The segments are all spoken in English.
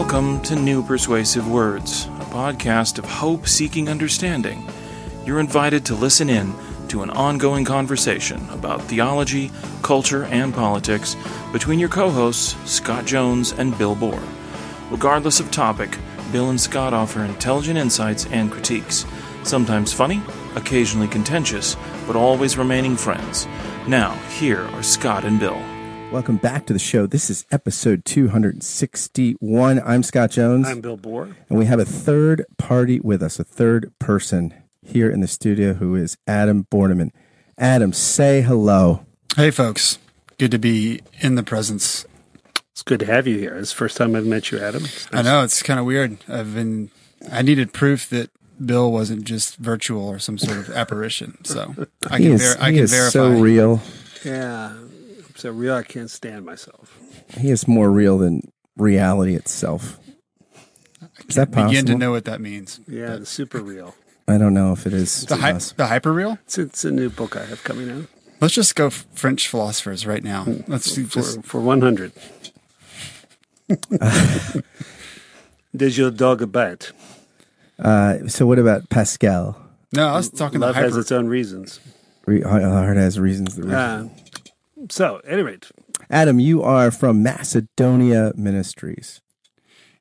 Welcome to New Persuasive Words, a podcast of hope seeking understanding. You're invited to listen in to an ongoing conversation about theology, culture, and politics between your co hosts, Scott Jones and Bill Borror. Regardless of topic, Bill and Scott offer intelligent insights and critiques, sometimes funny, occasionally contentious, but always remaining friends. Now, here are Scott and Bill. Welcome back to the show. This is episode 261. I'm Scott Jones. I'm Bill Borror. And we have a third party with us, a third person here in the studio who is Adam Borneman. Adam, say hello. Hey, folks. Good to be in the presence. It's good to have you here. It's the first time I've met you, Adam. I know it's kind of weird. I've been, I needed proof that Bill wasn't just virtual or some sort of apparition. So I He can, is, ver- I he can is verify. so real. Yeah. I'm so real I can't stand myself. He is more real than reality itself. Is that possible? Begin to know what that means. Yeah, the super real. I don't know if it is. The, hy- the hyper real. It's, it's a new book I have coming out Let's just go French philosophers right now. Hmm. Let's do for, just for 100. Does your dog a bite? Uh, so, what about Pascal? no. I was talking the Love has hyper. its own reasons. Re- Heart has reasons. The reason. Uh, so, at any rate, Adam, you are from Macedonia Ministries.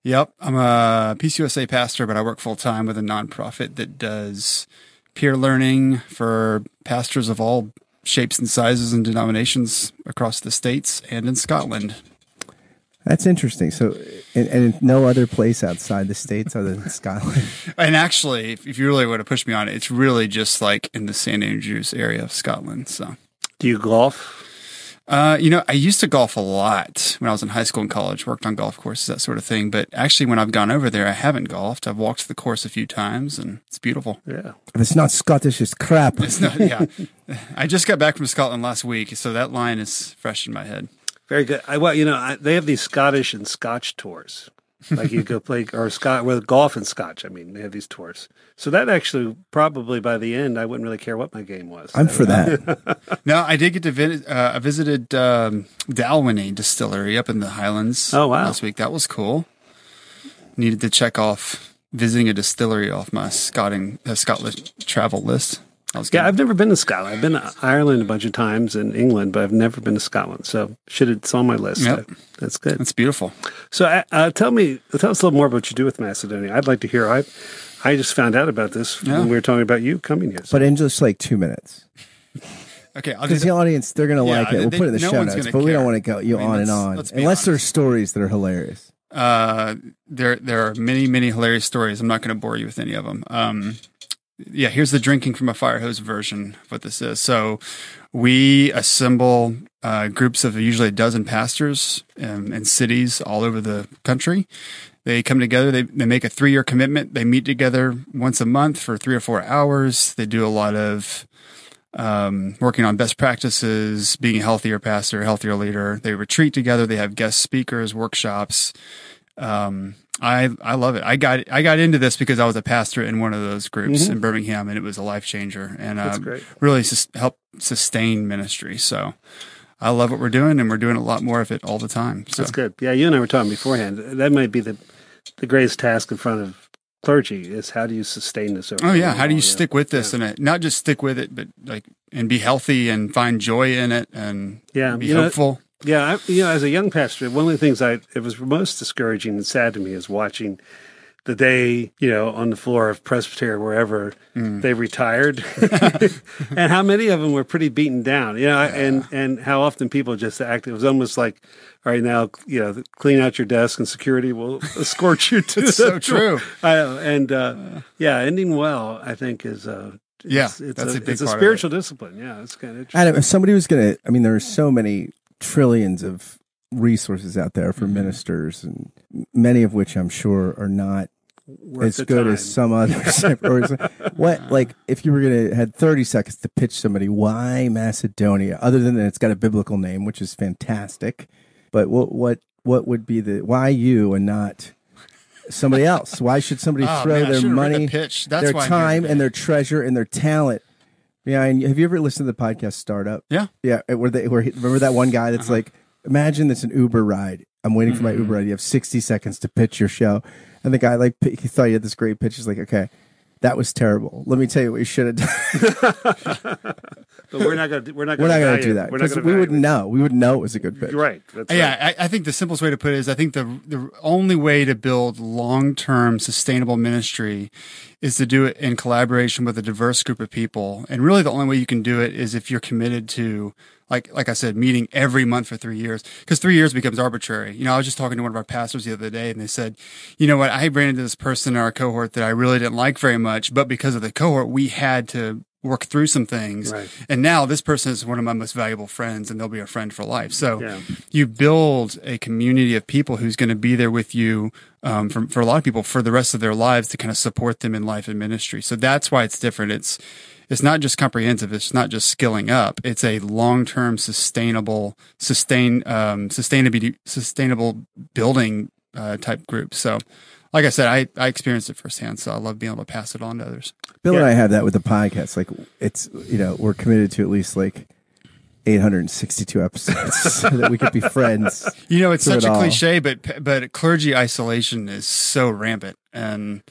Yep, I'm a PCUSA pastor, but I work full time with a nonprofit that does peer learning for pastors of all shapes and sizes and denominations across the states and in Scotland. That's interesting. So, and, and no other place outside the states other than Scotland. And actually, if, if you really want to push me on it, it's really just like in the St Andrews area of Scotland. So, do you golf? Uh, you know, I used to golf a lot when I was in high school and college, worked on golf courses, that sort of thing. But actually, when I've gone over there, I haven't golfed. I've walked the course a few times, and it's beautiful. Yeah. If it's not Scottish, it's crap. It's not, yeah. I just got back from Scotland last week, so that line is fresh in my head. Very good. I, well, you know, I, they have these Scottish and Scotch tours. Like you go play or Scott with golf and Scotch. I mean, they have these tours. So that actually probably by the end, I wouldn't really care what my game was. I'm for that. No, I did get to visit. Uh, I visited um, Dalwhinnie Distillery up in the Highlands. Oh, wow. Last week, that was cool. Needed to check off visiting a distillery off my Scotting uh, Scotland travel list. That was. Yeah, I've never been to Scotland. I've been to Ireland a bunch of times and England, but I've never been to Scotland. So should it's on my list. Yep. That's good. That's beautiful. So uh, uh, tell me, tell us a little more about what you do with Macedonia. I'd like to hear. I I just found out about this Yeah. when we were talking about you coming here. So but in just like two minutes. Okay, Because the audience, they're going to Yeah, like it. We'll they- put it in the no show notes, gonna but we don't want to go you I mean, on and on. let's Unless there's honest. stories that are hilarious. Uh, there there are many many hilarious stories. I'm not going to bore you with any of them. Um, yeah, here's the drinking from a fire hose version of what this is. So we assemble uh, groups of usually a dozen pastors um, in cities all over the country. They come together. They they make a three year commitment. They meet together once a month for three or four hours. They do a lot of um, working on best practices, being a healthier pastor, healthier leader. They retreat together. They have guest speakers, workshops. Um, I I love it. I got I got into this because I was a pastor in one of those groups in Birmingham, and it was a life changer, and um, really sus- help sustain ministry. So I love what we're doing, and we're doing a lot more of it all the time. So That's good. Yeah, you and I were talking beforehand. That might be the the greatest task in front of clergy is how do you sustain this over Oh yeah, how do you haul? stick with this Yeah. and it, not just stick with it, but like and be healthy and find joy in it and Yeah, be you know, hopeful. Yeah, I, you know, as a young pastor, one of the things I it was most discouraging and sad to me is watching the day you know on the floor of Presbytery or wherever Mm. they retired, and how many of them were pretty beaten down. You know, and and how often people just act. It was almost like, all right, now you know, clean out your desk and security will escort you to. It's so true. I and uh, yeah, ending well, I think is. Uh, Yeah, it's, it's that's a, a big it's a part of it. spiritual discipline. Yeah, it's kind of interesting. Adam, if somebody was going to, I mean, there are so many trillions of resources out there Mm-hmm. for ministers, and many of which I'm sure are not Worth as good time. as some others. or what, like, if you were going to had 30 seconds to pitch somebody, why Macedonia? Other than that, it's got a biblical name, which is fantastic. But what, what, what would be the why you and not somebody else? Why should somebody Oh, throw man, their money, pitch. That's their time, and their treasure and their talent? Yeah, and have you ever listened to the podcast Startup? Yeah. Yeah, where they where remember that one guy that's Uh-huh. like, imagine it's an Uber ride, I'm waiting for my Mhm. Uber ride. You have 60 seconds to pitch your show. And the guy like he thought you had this great pitch. He's like, okay, that was terrible. Let me tell you what you should have done. But we're not going to. We're not We're going not to going to do that We're not because going we wouldn't know. We wouldn't know it was a good pitch. You're right. That's yeah, right. I, I think the simplest way to put it is I think the the only way to build long term sustainable ministry is to do it in collaboration with a diverse group of people. And really the only way you can do it is if you're committed to like like I said, meeting every month for three years. Because three years becomes arbitrary. You know, I was just talking to one of our pastors the other day and they said, you know what, I ran into this person in our cohort that I really didn't like very much, but because of the cohort, we had to work through some things. Right. And now this person is one of my most valuable friends and they'll be a friend for life. So Yeah. you build a community of people who's going to be there with you um, for, for a lot of people for the rest of their lives to kind of support them in life and ministry. So that's why it's different. It's it's not just comprehensive. It's not just skilling up. It's a long term sustainable sustain um, sustainability sustainable building uh, type group. So. Like I said, I, I experienced it firsthand, so I love being able to pass it on to others. Bill and I have that with the podcast. Like it's you know we're committed to at least like 862 episodes so that we could be friends. You know, it's such it a all. cliche, but but clergy isolation is so rampant, and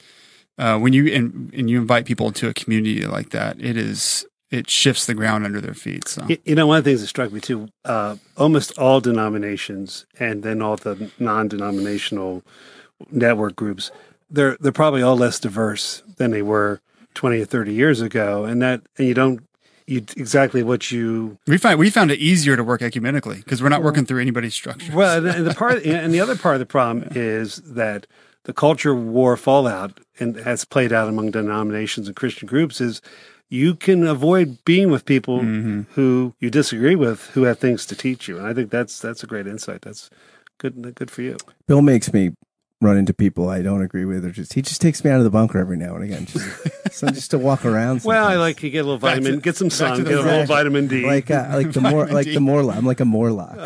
uh, when you and, and you invite people into a community like that, it is it shifts the ground under their feet. So You know, one of the things that struck me too, uh, almost all denominations and then all the non-denominational network groups, they're they're probably all less diverse than they were twenty or thirty years ago, and that and you don't you exactly what you we find we found it easier to work ecumenically because we're not working through anybody's structure. well, and the, and the part and the other part of the problem is that the culture war fallout and has played out among denominations and Christian groups is you can avoid being with people mm-hmm. who you disagree with who have things to teach you, and I think that's that's a great insight. That's good good for you. Bill makes me run into people I don't agree with, or just he just takes me out of the bunker every now and again, just, so just to walk around. Well, I like to get a little vitamin, to- get some sun, get a little vitamin D. like uh, like the more like the Morlock. I'm like a Morlock.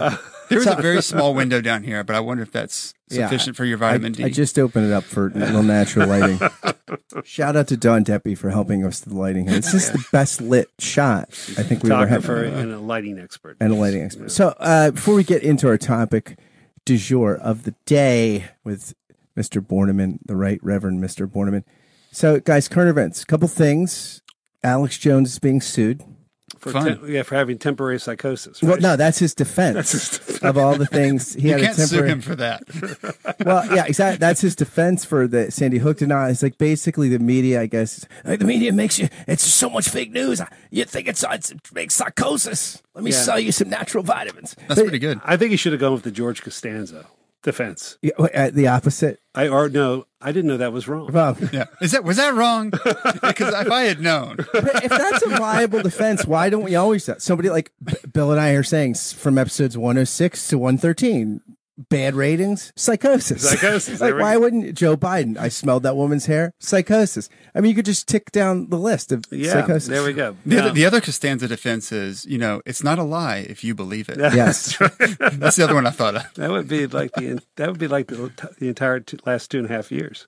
There was a very small window down here, but I wonder if that's Yeah, sufficient for your vitamin D. I just opened it up for a little natural lighting. Shout out to Don Deppy for helping us with the lighting here. It's just the best lit shot I think we've ever had. photographer and a lighting expert. and a lighting expert. So, uh, before we get into our topic du jour of the day with Mr. Borneman, the Right Reverend Mr. Borneman. So, guys, current events. couple things. Alex Jones is being sued. for Fun. tem- yeah, for having temporary psychosis. Well, no, that's his defense of all the things he you had can't a sue temporary. him for that. Well, yeah, exactly. That's his defense for the Sandy Hook denial. It's like basically the media, I guess. Like the media makes you. It's so much fake news. You think it's, it's it makes psychosis. Let me Yeah. sell you some natural vitamins. That's pretty good. I think he should have gone with the George Costanza defense. Yeah, uh, the opposite. I or no, I didn't know that was wrong. Well, Yeah, is that was that wrong? Because if I had known, But if that's a viable defense, why don't we always that somebody like B- Bill and I are saying from episodes 106 to 113 bad ratings? Psychosis. Psychosis, like why wouldn't Joe Biden? I smelled that woman's hair. Psychosis. I mean you could just tick down the list of Yeah, psychosis. there we go. the, Now- other, the other Costanza defense is, you know, it's not a lie if you believe it. yes. That's the other one I thought of. that would be like the that would be like the, the entire two, last two and a half years.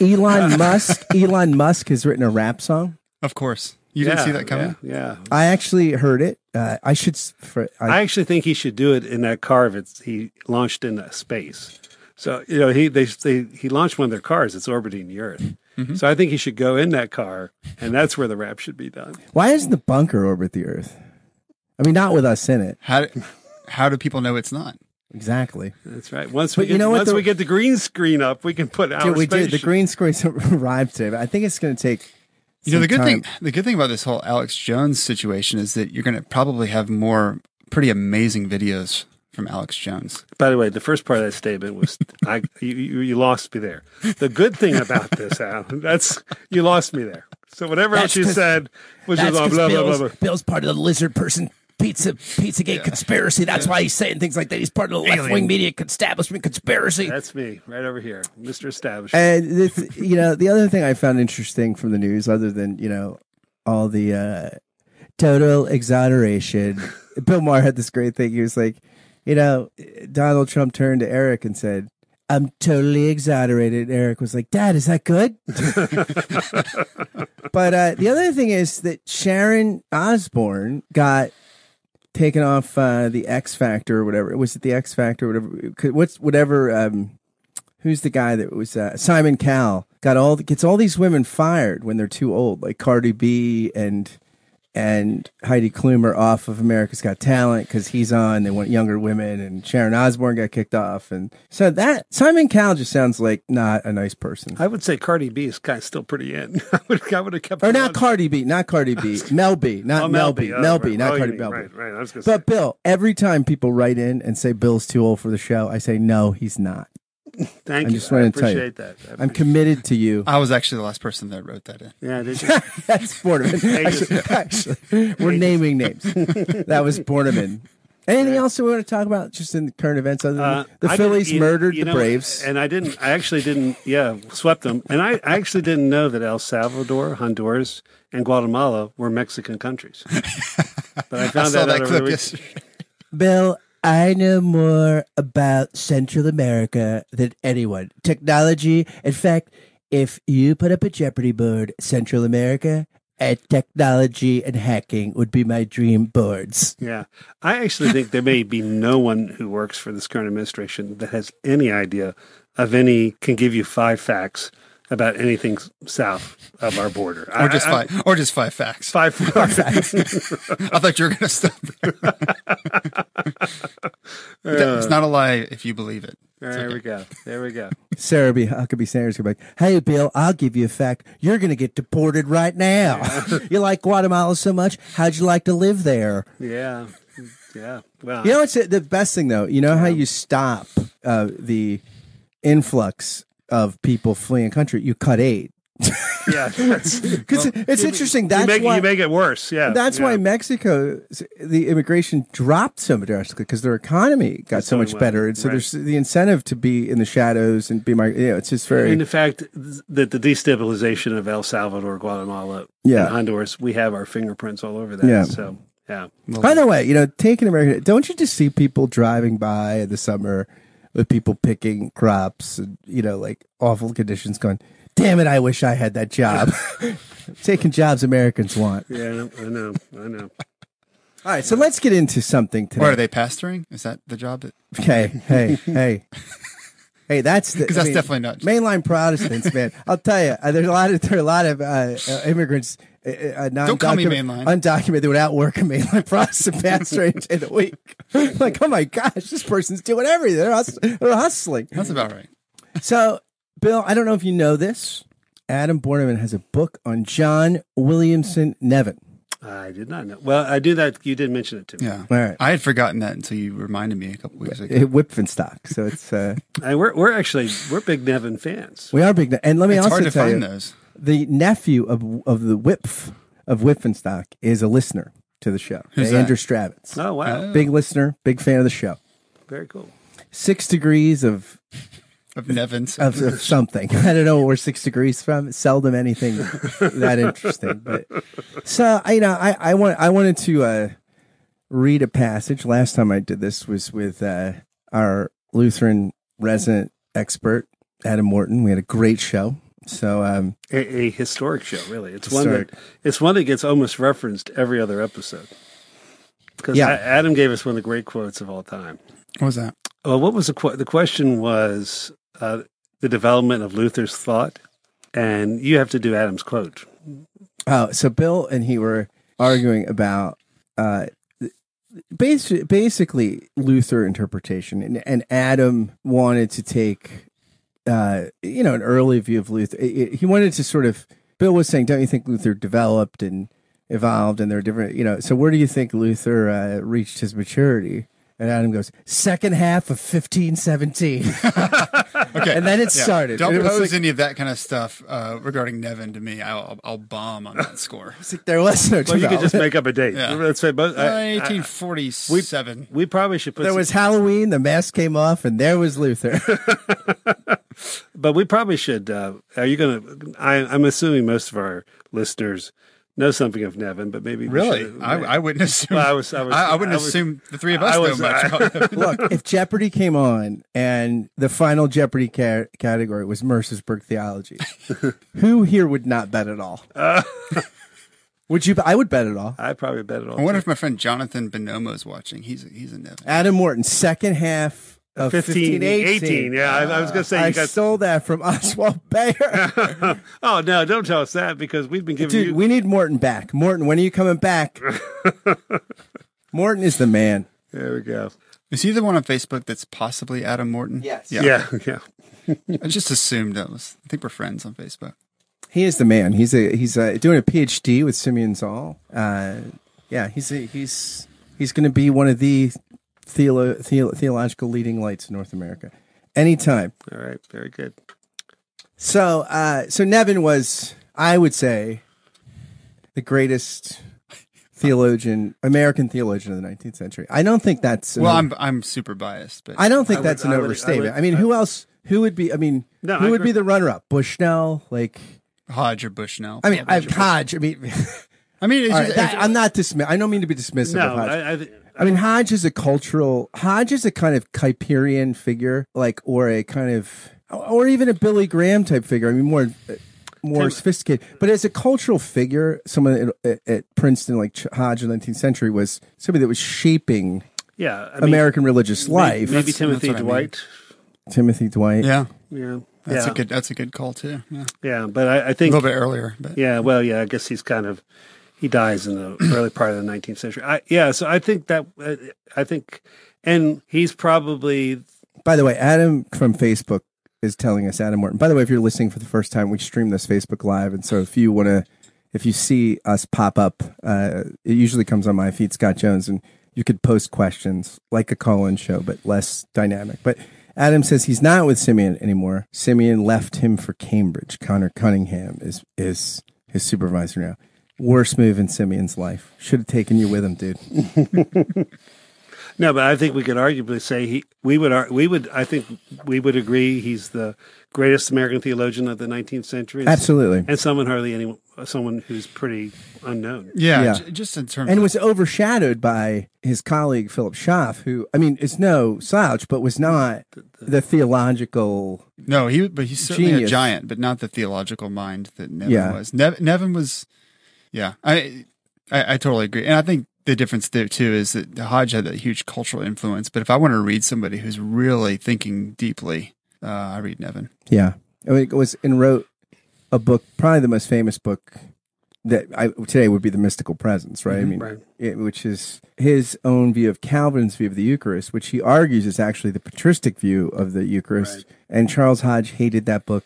Elon Musk Elon Musk has written a rap song? Of course, you didn't see that coming. Yeah, yeah. I actually heard it uh, I should for, I, I actually think he should do it in that car if it's, he launched into space. So you know he they, they he launched one of their cars that's orbiting the Earth. Mm-hmm. So I think he should go in that car, and that's where the rap should be done. why doesn't the bunker orbit the earth I mean not with us in it How do, how do people know it's not? exactly That's right. Once But we you get know once the- we get the green screen up, we can put our Dude, we did. The green screen arrived today, but I think it's going to take. You know, the some good thing the good thing about this whole Alex Jones situation is that you're going to probably have more pretty amazing videos from Alex Jones. By the way, the first part of that statement was I you, you, you lost me there. The good thing about this, Al, that's you lost me there. So whatever That's else you said was just blah, blah, blah, blah, blah. Bill's part of the lizard person pizza Pizzagate conspiracy. That's why he's saying things like that. He's part of the left wing media establishment conspiracy. That's me right over here, Mr. Establishment. And this, you know, the other thing I found interesting from the news, other than you know all the uh, total exoneration, Bill Maher had this great thing. He was like, you know, Donald Trump turned to Eric and said. I'm totally exonerated. Eric was like, Dad, is that good? but uh, the other thing is that Sharon Osbourne got taken off uh, the X Factor or whatever. Was it the X Factor or whatever? What's whatever? Um, who's the guy that was uh, Simon Cowell got all gets all these women fired when they're too old, like Cardi B and and Heidi Klum are off of America's Got Talent because he's on. They want younger women, and Sharon Osbourne got kicked off, and so that Simon Cowell just sounds like not a nice person. I would say Cardi B is kind of still pretty in. I would, I would have kept or not on. Cardi B, not Cardi B, Mel B, not Oh, Mel B, Oh, Mel right. B, not Oh, Cardi B. Right, right. I was But Bill, every time people write in and say Bill's too old for the show, I say no, he's not. Say, thank I you. just I wanted tell you. appreciate that. I I'm appreciate- committed to you. I was actually the last person that wrote that in. Yeah, did you? That's Borneman. Actually, actually, we're naming names. That was Borneman. Anything else that we want to talk about just in the current events other than Uh, the I Phillies you- murdered you the Braves? and I didn't. I actually didn't. Yeah, swept them, and I, I actually didn't know that El Salvador, Honduras, and Guatemala were Mexican countries. But I I found saw that, that out over clip yesterday. Bill, I know more about Central America than anyone. Technology. In fact, if you put up a Jeopardy board, Central America, and technology and hacking would be my dream boards. Yeah, I actually think there may be no one who works for this current administration that has any idea of any can give you five facts about anything south of our border, Or just I- I- five, or just five facts. Five, facts. I thought you were going to stop. it's not a lie if you believe it. there we go. There we go. Sarah B. Huckabee Sanders go back. Hey, Bill, I'll give you a fact. You're going to get deported right now. you like Guatemala so much. How'd you like to live there? Yeah, yeah. Well, You know what's the best thing though? You know how you stop uh, the influx of people fleeing country? You cut aid yeah. That's, because it's interesting. you That's make why. you make it worse. Yeah, that's yeah. why Mexico, the immigration dropped so drastically because their economy got It's so much well, better, and so right. there's the incentive to be in the shadows and be my. You know, it's just very. And the fact that the destabilization of El Salvador, Guatemala, Yeah. and Honduras, we have our fingerprints all over that. Yeah. So yeah, By the way, you know, taking America, don't you just see people driving by in the summer with people picking crops and, you know, like awful conditions going, damn it, I wish I had that job. taking jobs Americans want. yeah. I know. I know. I know. All right, so let's get into something today. Or are they pastoring? Is that the job? That, Okay, hey, hey. Hey, that's the, 'Cause that's definitely not- mainline Protestants, man. I'll tell you, uh, there's a lot of there are a lot of uh, uh, immigrants, uh, uh, Don't call me non-document- mainline. undocumented, without work a mainline Protestant pastor in, in a week. like, oh my gosh, this person's doing everything. They're, hus- they're hustling. that's about right. So, Bill, I don't know if you know this. Adam Borneman has a book on John Williamson Nevin. I did not know. Well, I do that. You did mention it to me. Yeah. All right. I had forgotten that until you reminded me a couple weeks ago. Uh, Wipf and Stock. So it's uh, And we're we're actually we're big Nevin fans. we are big. And let me It's also hard to tell find you, those. The nephew of of the Wipf of Wipf and Stock is a listener to the show. Who's that? Andrew Stravitz. Oh wow, Big listener, big fan of the show. very cool. Six degrees of, Of Nevins. of, of something. I don't know where six degrees from. Seldom anything that interesting. But so I, you know, I, I want I wanted to uh, read a passage. Last time I did this was with uh, our Lutheran resident expert Adam Morton. We had a great show. So um, A, a historic show, really. It's Historic. one that it's one that gets almost referenced every other episode. Because Yeah. Adam gave us one of the great quotes of all time. what was that? Well, what was the qu- the question was uh, the development of Luther's thought, and you have to do Adam's quote. Oh, so Bill and he were arguing about uh, basi- basically Luther interpretation, and, and Adam wanted to take, uh, you know, an early view of Luther. I- I- He wanted to sort of. Bill was saying, "Don't you think Luther developed and evolved, and there are different, you know? So where do you think Luther uh, reached his maturity?" And Adam goes, second half of fifteen seventeen, Okay. and then it Yeah. started. Don't And it pose like- any of that kind of stuff uh, regarding Nevin to me. I'll, I'll bomb on that score. it's like there was no. Well, you could just make up a date. Yeah. Let's say both. Uh, I- I- 1847. we probably should put. There some- was Halloween, the mask came off, and there was Luther. but we probably should. Uh, are you going to? I'm assuming most of our listeners know something of Nevin, but maybe really? should- I, I wouldn't assume. Well, I was- I was- I, wouldn't I was- assume the three of us I know much. Uh, I- Look, if Jeopardy came on and the final Jeopardy ca- category was Mercersburg theology, who here would not bet at all? well, uh, Would you? I would bet it all. I'd probably bet it all. I wonder too. if my friend Jonathan Bonomo is watching. He's he's a Nevin. Adam Morton, second half of 15, 15, 18. Yeah, I, I was going to say I you stole that from Oswald Bayer. oh no! Don't tell us that because we've been giving Dude, you. we need Morton back. Morton, when are you coming back? Morton is the man. there we go. Is he the one on Facebook that's possibly Adam Morton? Yes. Yeah. Yeah, yeah. I just assumed that was. I think we're friends on Facebook. He is the man. He's a he's uh doing a PhD with Simeon Zahl. Uh, yeah, he's a, he's he's going to be one of the theolo- theo- theological leading lights in North America. Anytime. All right, very good. So uh, so Nevin was, I would say, the greatest theologian, American theologian of the 19th century. I don't think that's an Well, over- I'm I'm super biased, but I don't think I would- that's an I would- overstatement. I, would- mean, who else? Who would be? I mean, No, who I would be the runner-up? Bushnell, like Hodge or Bushnell. I mean, I, probably. Hodge. I mean, I mean, it's just, right, it's- I'm not dismiss. I don't mean to be dismissive No, of Hodge. I, I, th- I mean, Hodge is a cultural. Hodge is a kind of Kuyperian figure, like, or a kind of, or even a Billy Graham type figure. I mean, more, more Tim- sophisticated. But as a cultural figure, someone at, at, at Princeton, like Hodge in the 19th century, was somebody that was shaping yeah. I mean, American religious may- life. Maybe That's- Timothy that's what I mean. Dwight. Timothy Dwight. yeah, Yeah, that's yeah, a good that's a good call too. Yeah, yeah. But I think a little bit earlier, but Yeah, well, yeah, I guess he's kind of he dies in the early part of the 19th century. I, yeah, so I think that uh, I think, and he's probably By the way, Adam from Facebook is telling us Adam Morton. By the way, if you're listening for the first time, we stream this Facebook Live, and so if you want to, if you see us pop up, uh, it usually comes on my feed, Scott Jones, and you could post questions like a call-in show, but less dynamic. But Adam says he's not with Simeon anymore. Simeon left him for Cambridge. Conor Cunningham is is his supervisor now. Worst move in Simeon's life. Should have taken you with him, dude. no, but I think we could arguably say he we would ar- we would I think we would agree he's the greatest American theologian of the 19th century. Absolutely. and someone hardly anyone. someone who's pretty unknown. yeah, Yeah. j- just in terms and of was overshadowed by his colleague Philip Schaff, who I mean is no slouch, but was not the theological. no, he but he's certainly a giant, but not the theological mind that Nevin Yeah. was. Nev, Nevin was, yeah, I, I I totally agree, and I think the difference there too is that Hodge had that huge cultural influence. But if I want to read somebody who's really thinking deeply, uh, I read Nevin. Yeah, I mean, it was and wrote a book, probably the most famous book that I, today would be the Mystical Presence, right? I mean, Right. it, which is his own view of Calvin's view of the Eucharist, which he argues is actually the patristic view of the Eucharist. And Charles Hodge hated that book,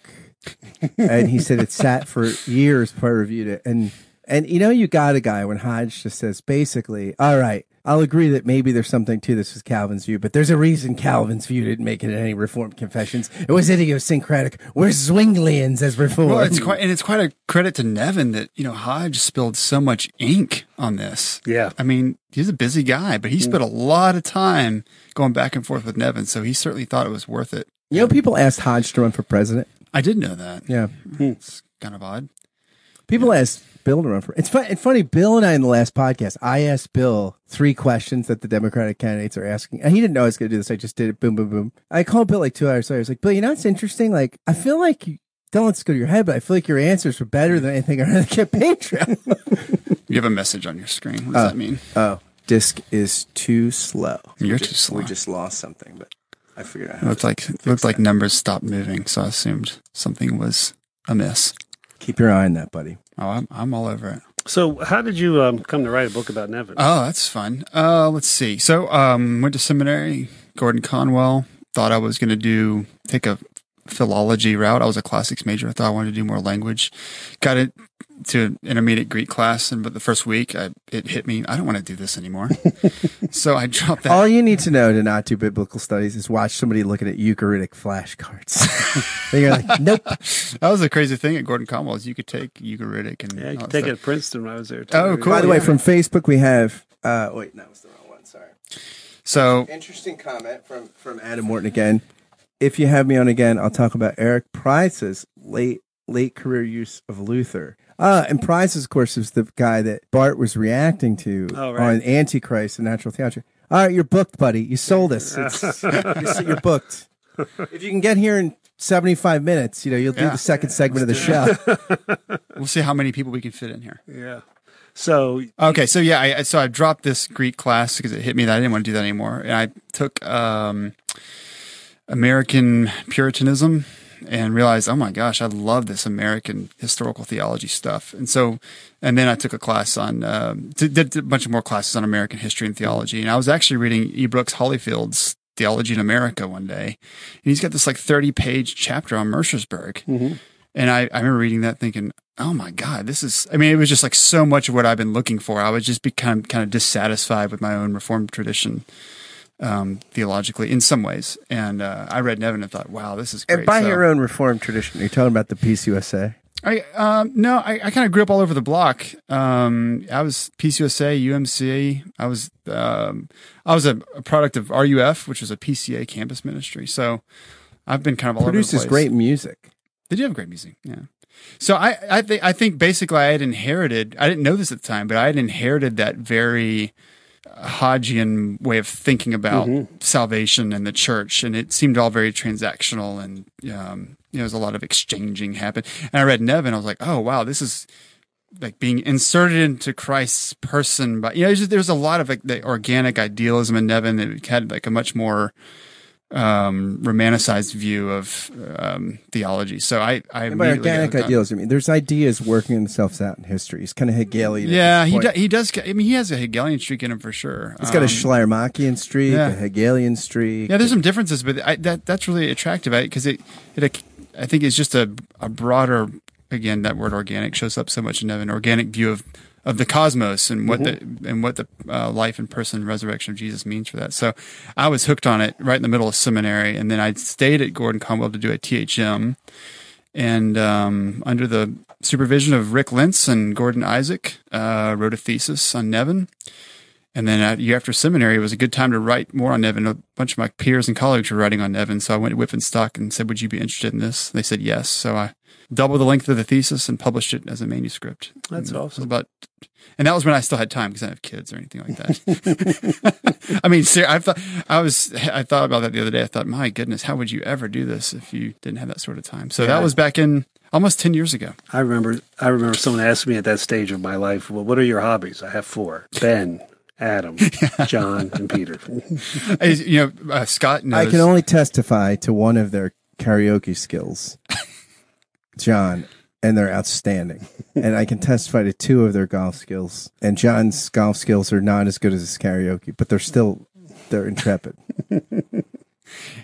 and he said it sat for years before I reviewed it. And and you know, you got a guy when Hodge just says basically, all right. I'll agree that maybe there's something to this with Calvin's view, but there's a reason Calvin's view didn't make it in any Reformed confessions. It was idiosyncratic. We're Zwinglians as Reformed. Well, it's quite and it's quite a credit to Nevin that you know Hodge spilled so much ink on this. Yeah. I mean, he's a busy guy, but he mm. spent a lot of time going back and forth with Nevin, so he certainly thought it was worth it. You know, people asked Hodge to run for president. I did know that. Yeah. It's kind of odd. People asked Bill to run for. It's, fun, it's funny. Bill and I in the last podcast, I asked Bill three questions that the Democratic candidates are asking, and he didn't know I was going to do this. I just did it. Boom, boom, boom. I called Bill like two hours later. I was like, Bill, you know what's interesting? Like, I feel like you don't let this go to your head, but I feel like your answers were better than anything on the campaign trail. You have a message on your screen. What does that oh. mean? oh, disc is too slow. You're too slow. We just lost something, but I figured out It looked to like it looked like numbers stopped moving, so I assumed something was amiss. Keep your eye on that, buddy. Oh, I'm I'm all over it. So, how did you um, come to write a book about Nevin? Oh, that's fun. Uh, let's see. So, um, went to seminary. Gordon Conwell. Thought I was going to do take a philology route. I was a classics major. I thought I wanted to do more language. Got it to an intermediate Greek class, and but the first week, I, it hit me. I don't want to do this anymore. so I dropped that. All you need to know to not do biblical studies is watch somebody looking at Ugaritic flashcards. and you're like, nope. That was the crazy thing at Gordon Conwell is you could take Ugaritic and yeah, you all could that take it at Princeton when I was there. Too. Oh, cool. By the way, from Facebook, we have. Uh, wait, no, it's the wrong one. Sorry. So Interesting comment from from Adam Morton again. If you have me on again, I'll talk about Erich Przywara's late late career use of Luther. Uh, and Przywara, of course, is the guy that Barth was reacting to Oh, right. on Antichrist and Natural Theology. All right, you're booked, buddy. You sold us. It's, you're, you're booked. If you can get here in 75 minutes, you know, you'll do Yeah. the second segment of the show. we'll see how many people we can fit in here. Yeah. So Okay, so yeah, I, so I dropped this Greek class because it hit me that I didn't want to do that anymore, and I took um, American Puritanism and realized, oh my gosh, I love this American historical theology stuff. And so, and then I took a class on, um, did a bunch of more classes on American history and theology. And I was actually reading E. Brooks Holifield's Theology in America one day, and he's got this like thirty page chapter on Mercersburg. And I, I remember reading that thinking, oh my God, this is, I mean, it was just like so much of what I've been looking for. I was just become kind of dissatisfied with my own Reformed tradition, um, theologically in some ways. And, uh, I read Nevin and thought, wow, this is great. And by So- your own reformed tradition, you're talking about the PCUSA. I, um, no, I, I kind of grew up all over the block. Um, I was PCUSA, UMC. I was, um, I was a, a product of RUF, which was a PCA campus ministry. So I've been kind of all Produces over the place. great music. They do have great music. Yeah. So I, I think, I think basically I had inherited, I didn't know this at the time, but I had inherited that very Hodgian way of thinking about salvation and the church. And it seemed all very transactional and, um, you know, there's a lot of exchanging happened. And I read Nevin, I was like, oh, wow, this is like being inserted into Christ's person. But, you know, there's a lot of like the organic idealism in Nevin that had like a much more, um, romanticized view of um, theology. So I, I And by organic ideals, I mean there's ideas working themselves out in history. He's kind of Hegelian. Yeah, he does, he does. I mean, he has a Hegelian streak in him for sure. He's got a Um, Schleiermachian streak, yeah. a Hegelian streak. Yeah, there's some differences, but I, that that's really attractive because it, it I think it's just a a broader again that word organic shows up so much in an organic view of of the cosmos and what the and what the uh, life and person and resurrection of Jesus means for that. So I was hooked on it right in the middle of seminary, and then I stayed at Gordon Conwell to do a THM, and um, under the supervision of Rick Lints and Gordon Isaac, uh, wrote a thesis on Nevin. And then a year after seminary, it was a good time to write more on Nevin. A bunch of my peers and colleagues were writing on Nevin. So I went to Wipf and Stock and said, would you be interested in this? They said yes. So I doubled the length of the thesis and published it as a manuscript. That's And awesome. About, and that was when I still had time because I didn't have kids or anything like that. I mean, ser- I thought I was, I thought about that the other day. I thought, my goodness, how would you ever do this if you didn't have that sort of time? So Yeah. that was back in almost 10 years ago. I remember I remember someone asked me at that stage of my life, well, what are your hobbies? I have four. Ben, Adam, John, and Peter. You know, uh, Scott knows. I can only testify to one of their karaoke skills, John, and they're outstanding. And I can testify to two of their golf skills. And John's golf skills are not as good as his karaoke, but they're still they're intrepid.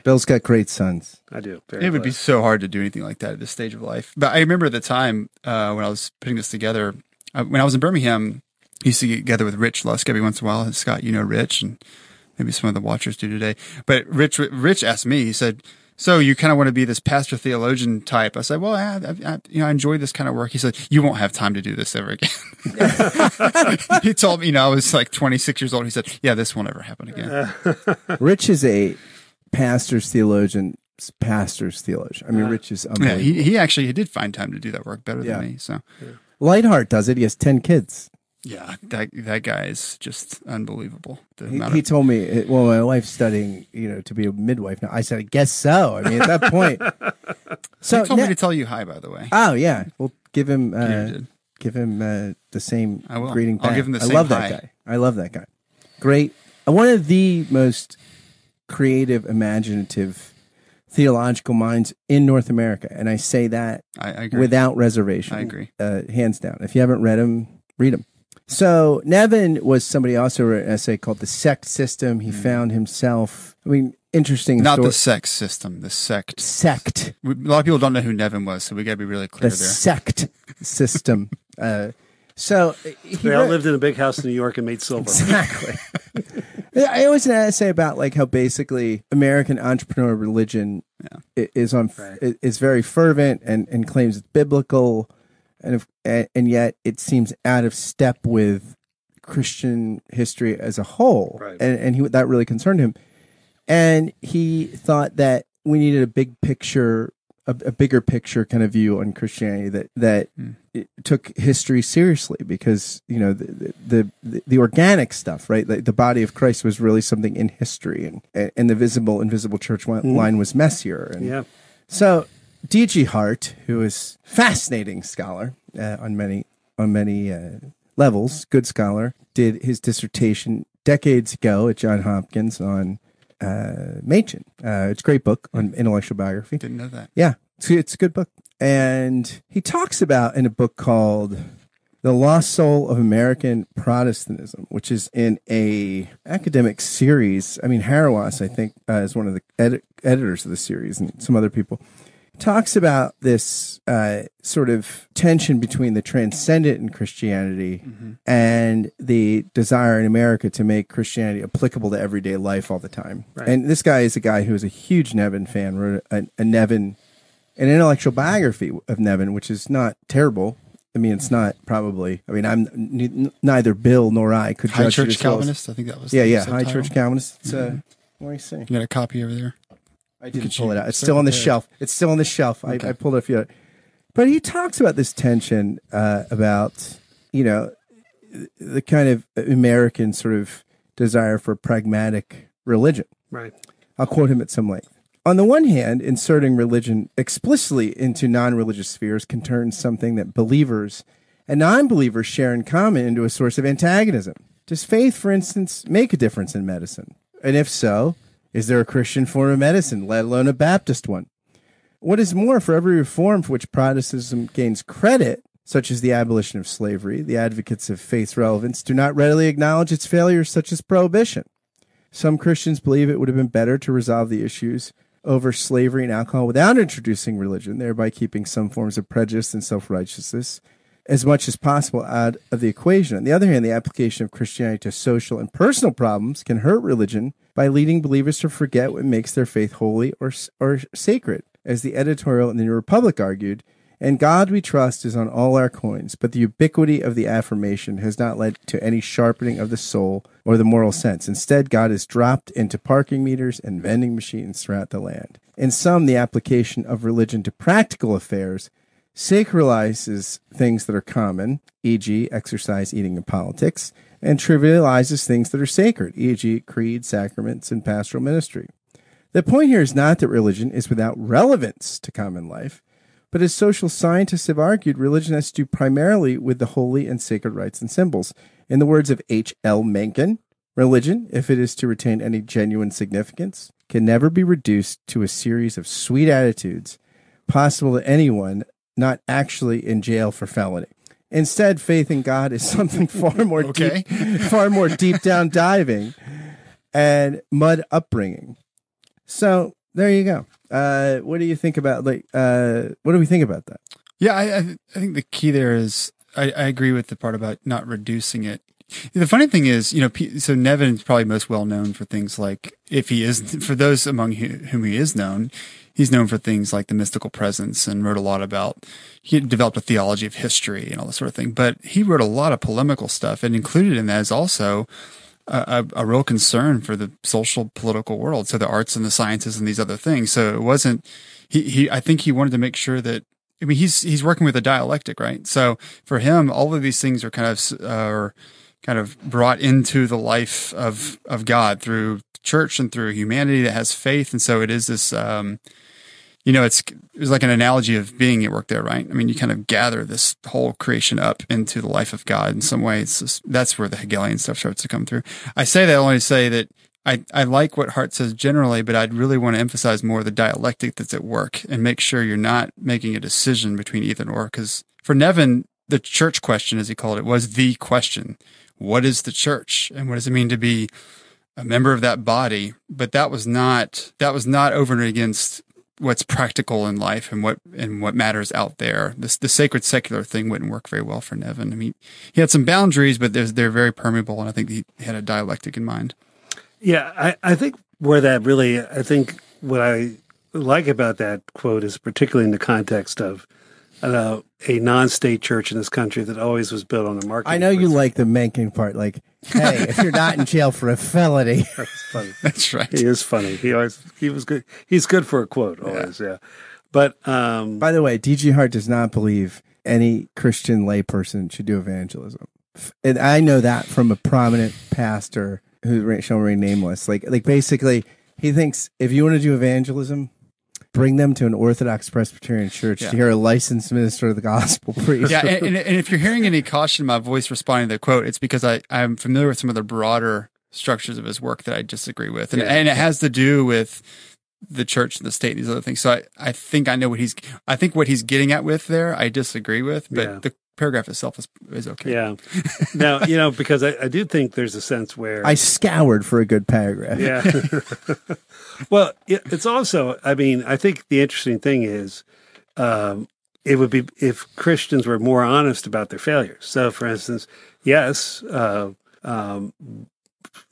Bill's got great sons. I do. Very it would be so hard to do anything like that at this stage of life. But I remember the time uh, when I was putting this together, uh, when I was in Birmingham, I used to get together with Rich Lusk every once in a while. And Scott, you know Rich, and maybe some of the watchers do today. But Rich, Rich asked me. He said, "So you kind of want to be this pastor theologian type?" I said, "Well, I, I, I, you know, I enjoy this kind of work." He said, "You won't have time to do this ever again." he told me, you know, I was like 26 years old. He said, "Yeah, this won't ever happen again." Rich is a pastor's theologian, pastor's theologian. I mean, Rich is yeah, he, he actually he did find time to do that work better Yeah. than me. So. Leithart does it. He has 10 kids. Yeah, that that guy is just unbelievable. He, he of, told me, well, my wife's studying, you know, to be a midwife now. I said, I guess so. I mean, at that point. So, he told now- me to tell you hi, by the way. oh, yeah. Well, give him, uh, give him uh, the same I will. greeting I'll give him the I same love hi. that guy. I love that guy. Great. Uh, One of the most creative, imaginative, theological minds in North America. And I say that I, I agree. without reservation. I agree. Uh, hands down. If you haven't read him, read him. So Nevin was somebody also wrote an essay called "The Sect System." He found himself. I mean, interesting. Not story. the sex system, the sect. sect. We, a lot of people don't know who Nevin was, so we got to be really clear The there. sect system. Uh, so he They all lived in a big house in New York and made silver. Exactly. I always had an essay about like how basically American entrepreneur religion i- is on Right. i- is very fervent and, and claims it's biblical, and if, and and yet it seems out of step with Christian history as a whole, Right. and and he that really concerned him, and he thought that we needed a big picture. A, a bigger picture kind of view on Christianity that that hmm. it took history seriously because you know the the, the, the organic stuff right like the body of Christ was really something in history and and the visible invisible church wi- hmm. line was messier and yeah. so D.G. Hart who is fascinating scholar uh, on many on many uh, levels, good scholar, did his dissertation decades ago at John Hopkins on uh, Machen. Uh, it's a great book on intellectual biography. Didn't know that. Yeah, it's, it's a good book. And he talks about in a book called The Lost Soul of American Protestantism, which is in a academic series. I mean, Hauerwas, I think, uh, is one of the edi- editors of the series and some other people. Talks about this uh, sort of tension between the transcendent in Christianity and the desire in America to make Christianity applicable to everyday life all the time. Right. And this guy is a guy who is a huge Nevin fan, wrote a, a Nevin an intellectual biography of Nevin, which is not terrible. I mean, it's not probably. I mean, I'm n- neither Bill nor I could High judge Church as well as- Calvinist. I think that was. yeah, the yeah, High subtitle. Church Calvinist. It's, uh, what do you say? You got a copy over there. I didn't pull it out. It's still on the prepared. shelf. It's still on the shelf. I, I pulled it a few. But he talks about this tension uh, about you know the kind of American sort of desire for pragmatic religion. Right. I'll quote him at some length. On the one hand, inserting religion explicitly into non religious spheres can turn something that believers and non believers share in common into a source of antagonism. Does faith, for instance, make a difference in medicine? And if so, is there a Christian form of medicine, let alone a Baptist one? What is more, for every reform for which Protestantism gains credit, such as the abolition of slavery, the advocates of faith relevance do not readily acknowledge its failures, such as prohibition. Some Christians believe it would have been better to resolve the issues over slavery and alcohol without introducing religion, thereby keeping some forms of prejudice and self righteousness as much as possible out of the equation. On the other hand, the application of Christianity to social and personal problems can hurt religion by leading believers to forget what makes their faith holy or, or sacred. As the editorial in the New Republic argued, and God we trust is on all our coins, but the ubiquity of the affirmation has not led to any sharpening of the soul or the moral sense. Instead, God is dropped into parking meters and vending machines throughout the land. In sum, the application of religion to practical affairs sacralizes things that are common, e.g., exercise, eating, and politics, and trivializes things that are sacred, e.g., creed, sacraments, and pastoral ministry. The point here is not that religion is without relevance to common life, but as social scientists have argued, religion has to do primarily with the holy and sacred rites and symbols. In the words of H. L. Mencken, religion, if it is to retain any genuine significance, can never be reduced to a series of sweet attitudes possible to anyone not actually in jail for felony. Instead, faith in God is something far more Okay. deep, far more deep down diving and mud upbringing. So there you go. Uh, what do you think about like? Uh, what do we think about that? Yeah, I, I, I think the key there is I, I agree with the part about not reducing it. The funny thing is, you know, so Nevin is probably most well known for things like, if he is, for those among who- whom he is known, he's known for things like the mystical presence and wrote a lot about, he developed a theology of history and all this sort of thing. But he wrote a lot of polemical stuff and included in that is also a, a, a real concern for the social political world. So the arts and the sciences and these other things. So it wasn't, he, he, I think he wanted to make sure that I mean, he's he's working with a dialectic, right? So for him, all of these things are kind of uh, are kind of brought into the life of of God through church and through humanity that has faith, and so it is this. Um, you know, it's it's like an analogy of being at work there, right? I mean, you kind of gather this whole creation up into the life of God in some way. It's just, that's where the Hegelian stuff starts to come through. I say that only to say that I, I like what Hart says generally, but I'd really want to emphasize more the dialectic that's at work and make sure you're not making a decision between either or. Because for Nevin, the church question, as he called it, was the question. What is the church? And what does it mean to be a member of that body? But that was not, that was not over and against what's practical in life and what, and what matters out there. This, the sacred secular thing wouldn't work very well for Nevin. I mean, he had some boundaries, but they're very permeable. And I think he had a dialectic in mind. Yeah, I, I think where that really, I think what I like about that quote is particularly in the context of uh, a non-state church in this country that always was built on the market. I know you like the Mencken part. Like, hey, if you're not in jail for a felony, That's funny. That's right. He is funny. He always he was good. He's good for a quote always. Yeah, but um, By the way, DG Hart does not believe any Christian layperson should do evangelism. And I know that from a prominent pastor who re- shall remain nameless. Like, like basically, he thinks if you want to do evangelism, bring them to an Orthodox Presbyterian church Yeah. to hear a licensed minister of the gospel preach. yeah, and, and, and if you're hearing any caution in my voice responding to the quote, it's because I, I'm familiar with some of the broader structures of his work that I disagree with. And, Yeah. and it has to do with the church and the state and these other things. So I, I think I know what he's I think what he's getting at with there, I disagree with, but Yeah. the paragraph itself is is okay. Yeah. now, you know, because I, I do think there's a sense where I scoured for a good paragraph. Yeah. well, it, it's also, I mean, I think the interesting thing is um, it would be if Christians were more honest about their failures. So, for instance, yes, uh, um,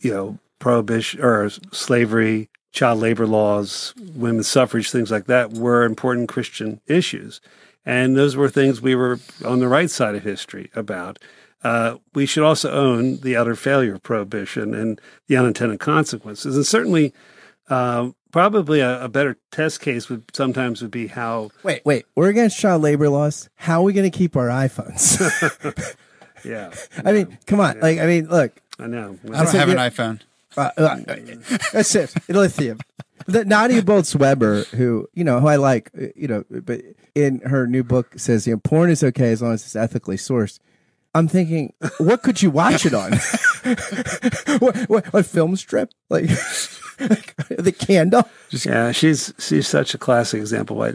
you know, prohibition or slavery, child labor laws, women's suffrage, things like that were important Christian issues. And those were things we were on the right side of history about. Uh, we should also own the utter failure of prohibition and the unintended consequences. And certainly, um, probably a, a better test case would sometimes would be how, Wait, wait. We're against child labor laws. How are we going to keep our iPhones? yeah, I mean, come on. Like, I mean, look. I know. I don't So have an iPhone. Uh, uh, that's it. Lithium. The Nadia Bolz-Weber, who you know, who I like, uh, you know, but in her new book says, you know, porn is okay as long as it's ethically sourced. I'm thinking, what could you watch it on? what, what, what film strip? Like, the candle? Yeah, she's she's such a classic example why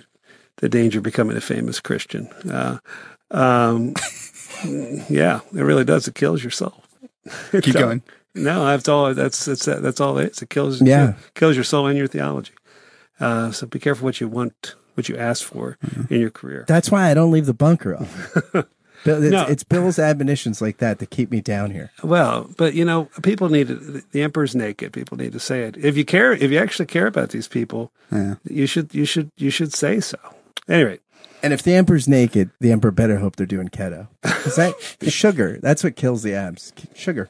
the danger of becoming a famous Christian. Uh, um, yeah, it really does. It kills yourself. soul. Keep going. No, that's all. That's that's that's all it is. It kills. Yeah. kills your soul and your theology. Uh, so be careful what you want, what you ask for in your career. That's why I don't leave the bunker up. Bill, it's, No. it's Bill's admonitions like that that keep me down here. Well, but you know, people need to, the emperor's naked. People need to say it. If you care, if you actually care about these people, you should you should you should say so. Anyway, And if the emperor's naked, the emperor better hope they're doing keto. Is that sugar? That's what kills the abs. Sugar.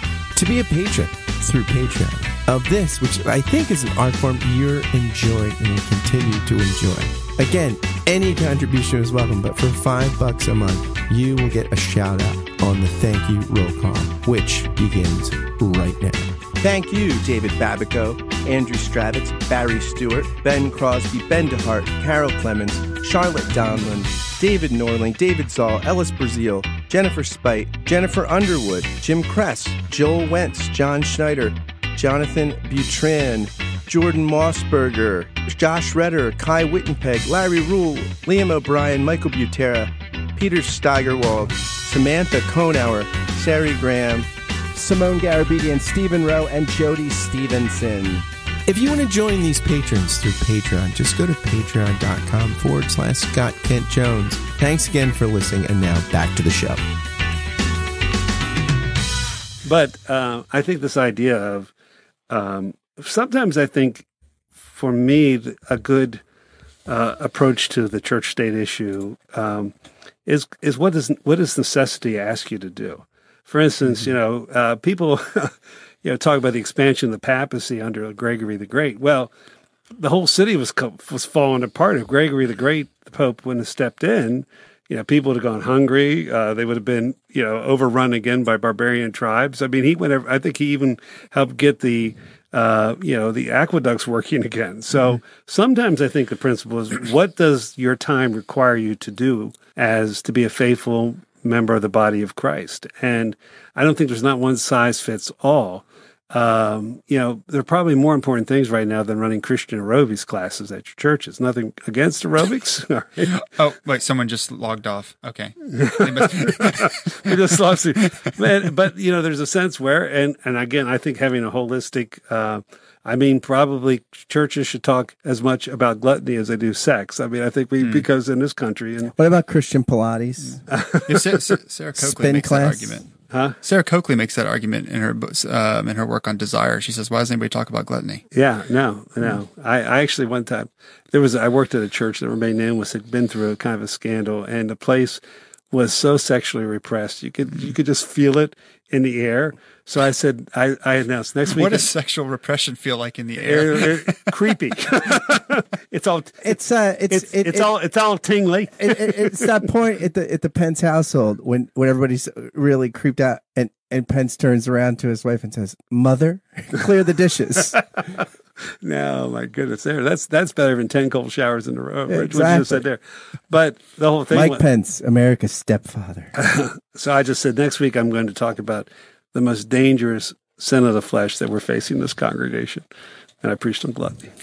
to be a patron through Patreon of this, which I think is an art form you're enjoying and will continue to enjoy. Again, any contribution is welcome, but for five bucks a month, you will get a shout out on the thank you roll call, which begins right now. Thank you, David Babico, Andrew Stravitz, Barry Stewart, Ben Crosby, Ben DeHart, Carol Clemens, Charlotte Donlin, David Norling, David Zoll, Ellis Brazil, Jennifer Spite, Jennifer Underwood, Jim Kress, Joel Wentz, John Schneider, Jonathan Butrin, Jordan Mossberger, Josh Redder, Kai Wittenpeg, Larry Rule, Liam O'Brien, Michael Butera, Peter Steigerwald, Samantha Konauer, Sari Graham, Simone Garabedian, Stephen Rowe, and Jody Stevenson. If you want to join these patrons through Patreon, just go to patreon.com forward slash Scott Kent Jones. Thanks again for listening, and now back to the show. But uh, I think this idea of um, sometimes I think for me a good uh, approach to the church state issue um, is is what does what does necessity ask you to do? For instance, you know, uh, people you know talk about the expansion of the papacy under Gregory the Great. Well, the whole city was was falling apart. If Gregory the Great, the Pope, wouldn't have stepped in, you know, people would have gone hungry. Uh, they would have been, you know, overrun again by barbarian tribes. I mean, he went. I think he even helped get the, uh, you know, the aqueducts working again. So sometimes I think the principle is, what does your time require you to do as to be a faithful member of the body of Christ? And I don't think there's not one size fits all um, you know, there are probably more important things right now than running Christian aerobics classes at your churches. Nothing against aerobics. All right. Oh, wait, someone just logged off. Okay. They We just lost it. Man, but you know, there's a sense where, and and again, I think having a holistic uh, I mean, probably churches should talk as much about gluttony as they do sex. I mean, I think we, because in this country, and What about Christian Pilates? Yeah, Sarah, Sarah Sarah Coakley Spin makes class? that argument. Huh? Sarah Coakley makes that argument in her um, in her work on desire. She says, "Why does anybody talk about gluttony?" Yeah, no, no. I, I actually one time there was I worked at a church that remained nameless had been through a kind of a scandal, and the place was so sexually repressed. You could you could just feel it in the air. So I said I, I announced next week. What does sexual repression feel like in the air? air, air- creepy? it's all It's uh, it's it's it- it's it- all it's all tingly. it, it, it's that point at the at the Pence household when when everybody's really creeped out and and Pence turns around to his wife and says, "Mother, clear the dishes." No, my goodness, there. That's that's better than ten cold showers in a row. Yeah, What you just said exactly. there. But the whole thing. Mike was- Pence, America's stepfather. So I just said next week I'm going to talk about the most dangerous sin of the flesh that we're facing this congregation, and I preached on gluttony.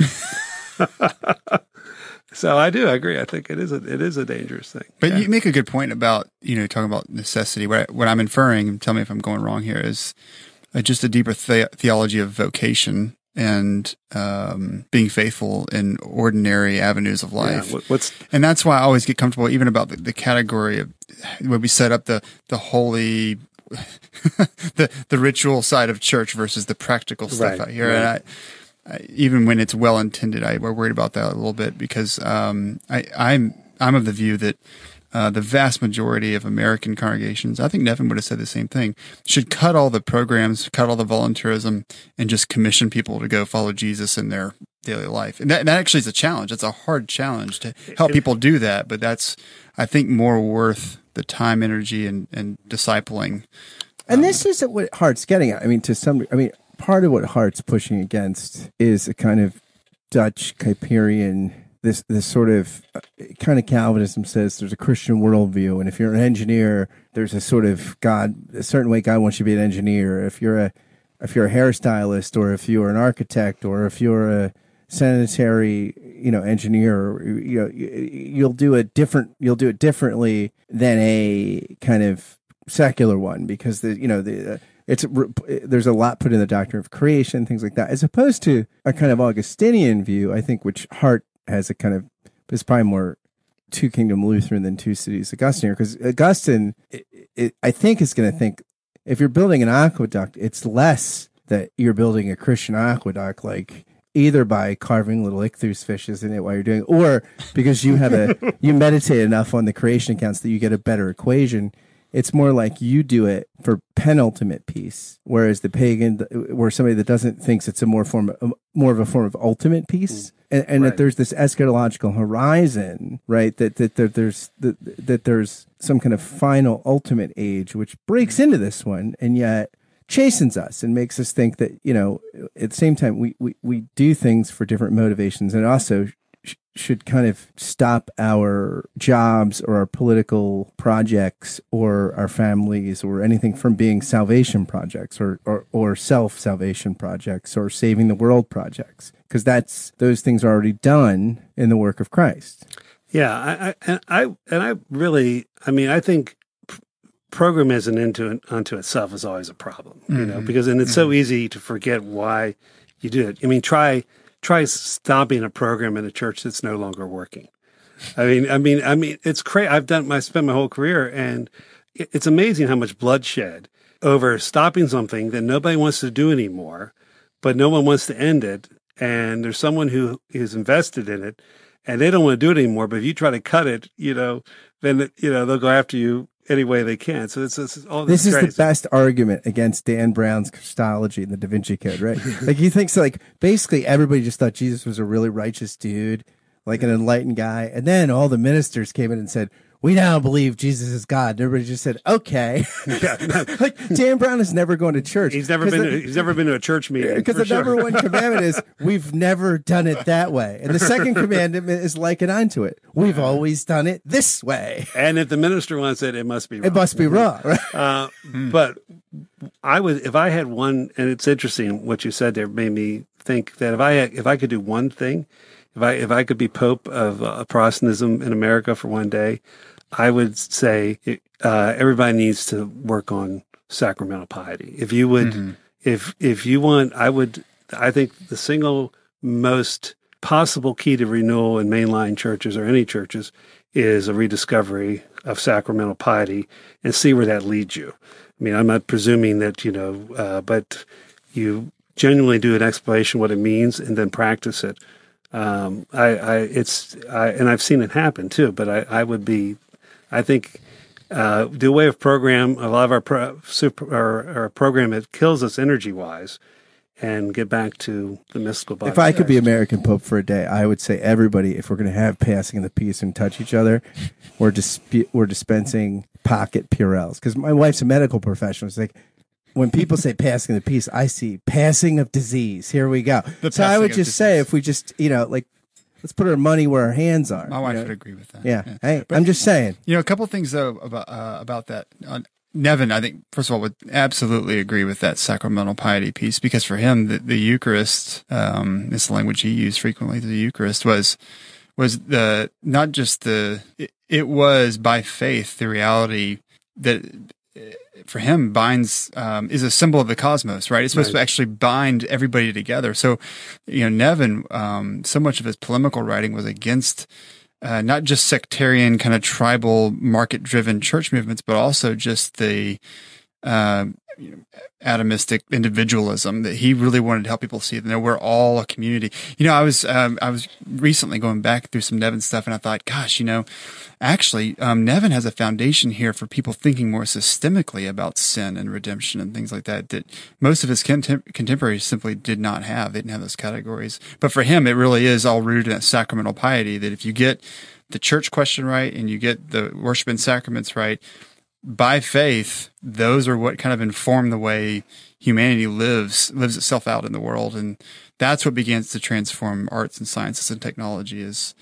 so I do I agree. I think it is a it is a dangerous thing. But you make a good point about you know talking about necessity. What, I, what I'm inferring, and tell me if I'm going wrong here, is uh, just a deeper the- theology of vocation and um, being faithful in ordinary avenues of life. what- what's and that's why I always get comfortable, even about the, the category of when we set up the the holy, the the ritual side of church versus the practical stuff Right, out here. And I, I, even when it's well intended, I we're worried about that a little bit because um, I, I'm I'm of the view that. Uh, the vast majority of American congregations, I think Nevin would have said the same thing, should cut all the programs, cut all the volunteerism, and just commission people to go follow Jesus in their daily life. And that, that actually is a challenge. It's a hard challenge to help people do that, but that's, I think, more worth the time, energy, and, and discipling. And this is what Hart's getting at. I mean, to some, I mean, part of what Hart's pushing against is a kind of Dutch Kuyperian, this this sort of uh, kind of Calvinism says there's a Christian worldview, and if you're an engineer, there's a sort of God, a certain way God wants you to be an engineer. If you're a if you're a hairstylist, or if you're an architect, or if you're a sanitary, you know, engineer, you know, you- you'll do it different. You'll do it differently than a kind of secular one because the you know the uh, it's there's a lot put in the doctrine of creation things like that as opposed to a kind of Augustinian view I think which Hart has a kind of is probably more two kingdom Lutheran than two cities Augustine because Augustine it, it, I think is going to think if you're building an aqueduct it's less that you're building a Christian aqueduct like either by carving little ichthus fishes in it while you're doing it, or because you have a you meditate enough on the creation accounts that you get a better equation it's more like you do it for penultimate peace whereas the pagan where somebody that doesn't thinks it's a more form more of a form of ultimate peace mm. and, and Right. that there's this eschatological horizon right that that, that there's that, that there's some kind of final ultimate age which breaks mm. into this one and yet chastens us and makes us think that you know at the same time we we, we do things for different motivations and also sh- should kind of stop our jobs or our political projects or our families or anything from being salvation projects or or, or self salvation projects or saving the world projects because that's those things are already done in the work of Christ. Yeah, I, I and I and I really, I mean, I think programmism into unto itself is always a problem, you know, mm-hmm. because and it's so mm-hmm. easy to forget why you do it. I mean, try try stopping a program in a church that's no longer working. I mean, I mean, I mean, it's crazy. I've done. I spent my whole career, and it's amazing how much bloodshed over stopping something that nobody wants to do anymore, but no one wants to end it. And there's someone who is invested in it, and they don't want to do it anymore. But if you try to cut it, you know, then you know they'll go after you any way they can. So it's, it's all this, This is crazy. the best argument against Dan Brown's Christology and the Da Vinci Code, right? like he thinks like basically everybody just thought Jesus was a really righteous dude, like an enlightened guy, and then all the ministers came in and said, "We now believe Jesus is God." And everybody just said, "Okay." Yeah. like Dan Brown is never going to church. He's never 'Cause been. the- to, he's never been to a church meeting because the sure. number one commandment is we've never done it that way, and the second commandment is like it unto it. We've always done it this way. And if the minister wants it, it must be. Wrong. It must be wrong, right? Uh, But I was, if I had one, and it's interesting what you said there made me think that if I if I could do one thing, if I if I could be pope of uh, Protestantism in America for one day, I would say uh, everybody needs to work on sacramental piety. If you would, if if you want, I would I think the single most possible key to renewal in mainline churches or any churches is a rediscovery of sacramental piety and see where that leads you. I mean, I'm not presuming that, you know, uh, but you genuinely do an exploration what it means and then practice it. Um, I, I, it's, I, and I've seen it happen too, but I, I would be, I think, uh, do away with program, a lot of our, pro, super, our, our program, it kills us energy wise and get back to the mystical body. If I could be American Pope for a day, I would say everybody, if we're going to have passing of the peace and touch each other, we're disp- we're dispensing pocket Purells. Because my wife's a medical professional. It's like when people say passing the peace, I see passing of disease. Here we go. The so I would of just say, if we just you know like. Let's put our money where our hands are. My wife you know? would agree with that. Yeah. Hey, I'm just saying. You know, a couple of things though about uh, about that. Uh, Nevin, I think first of all would absolutely agree with that sacramental piety piece because for him, the, the Eucharist, um, this language he used frequently, the Eucharist was was the not just the it, it was by faith the reality that for him binds um, is a symbol of the cosmos, right? It's supposed to actually bind everybody together. So, you know, Nevin, um, so much of his polemical writing was against uh, not just sectarian kind of tribal market driven church movements, but also just the uh, you know, atomistic individualism that he really wanted to help people see that we're all a community. You know, I was um, I was recently going back through some Nevin stuff, and I thought, gosh, you know, actually, um, Nevin has a foundation here for people thinking more systemically about sin and redemption and things like that. That most of his contem- contemporaries simply did not have. They didn't have those categories. But for him, it really is all rooted in that sacramental piety. That if you get the church question right and you get the worship and sacraments right, by faith, those are what kind of inform the way humanity lives lives itself out in the world, and that's what begins to transform arts and sciences and technology. Is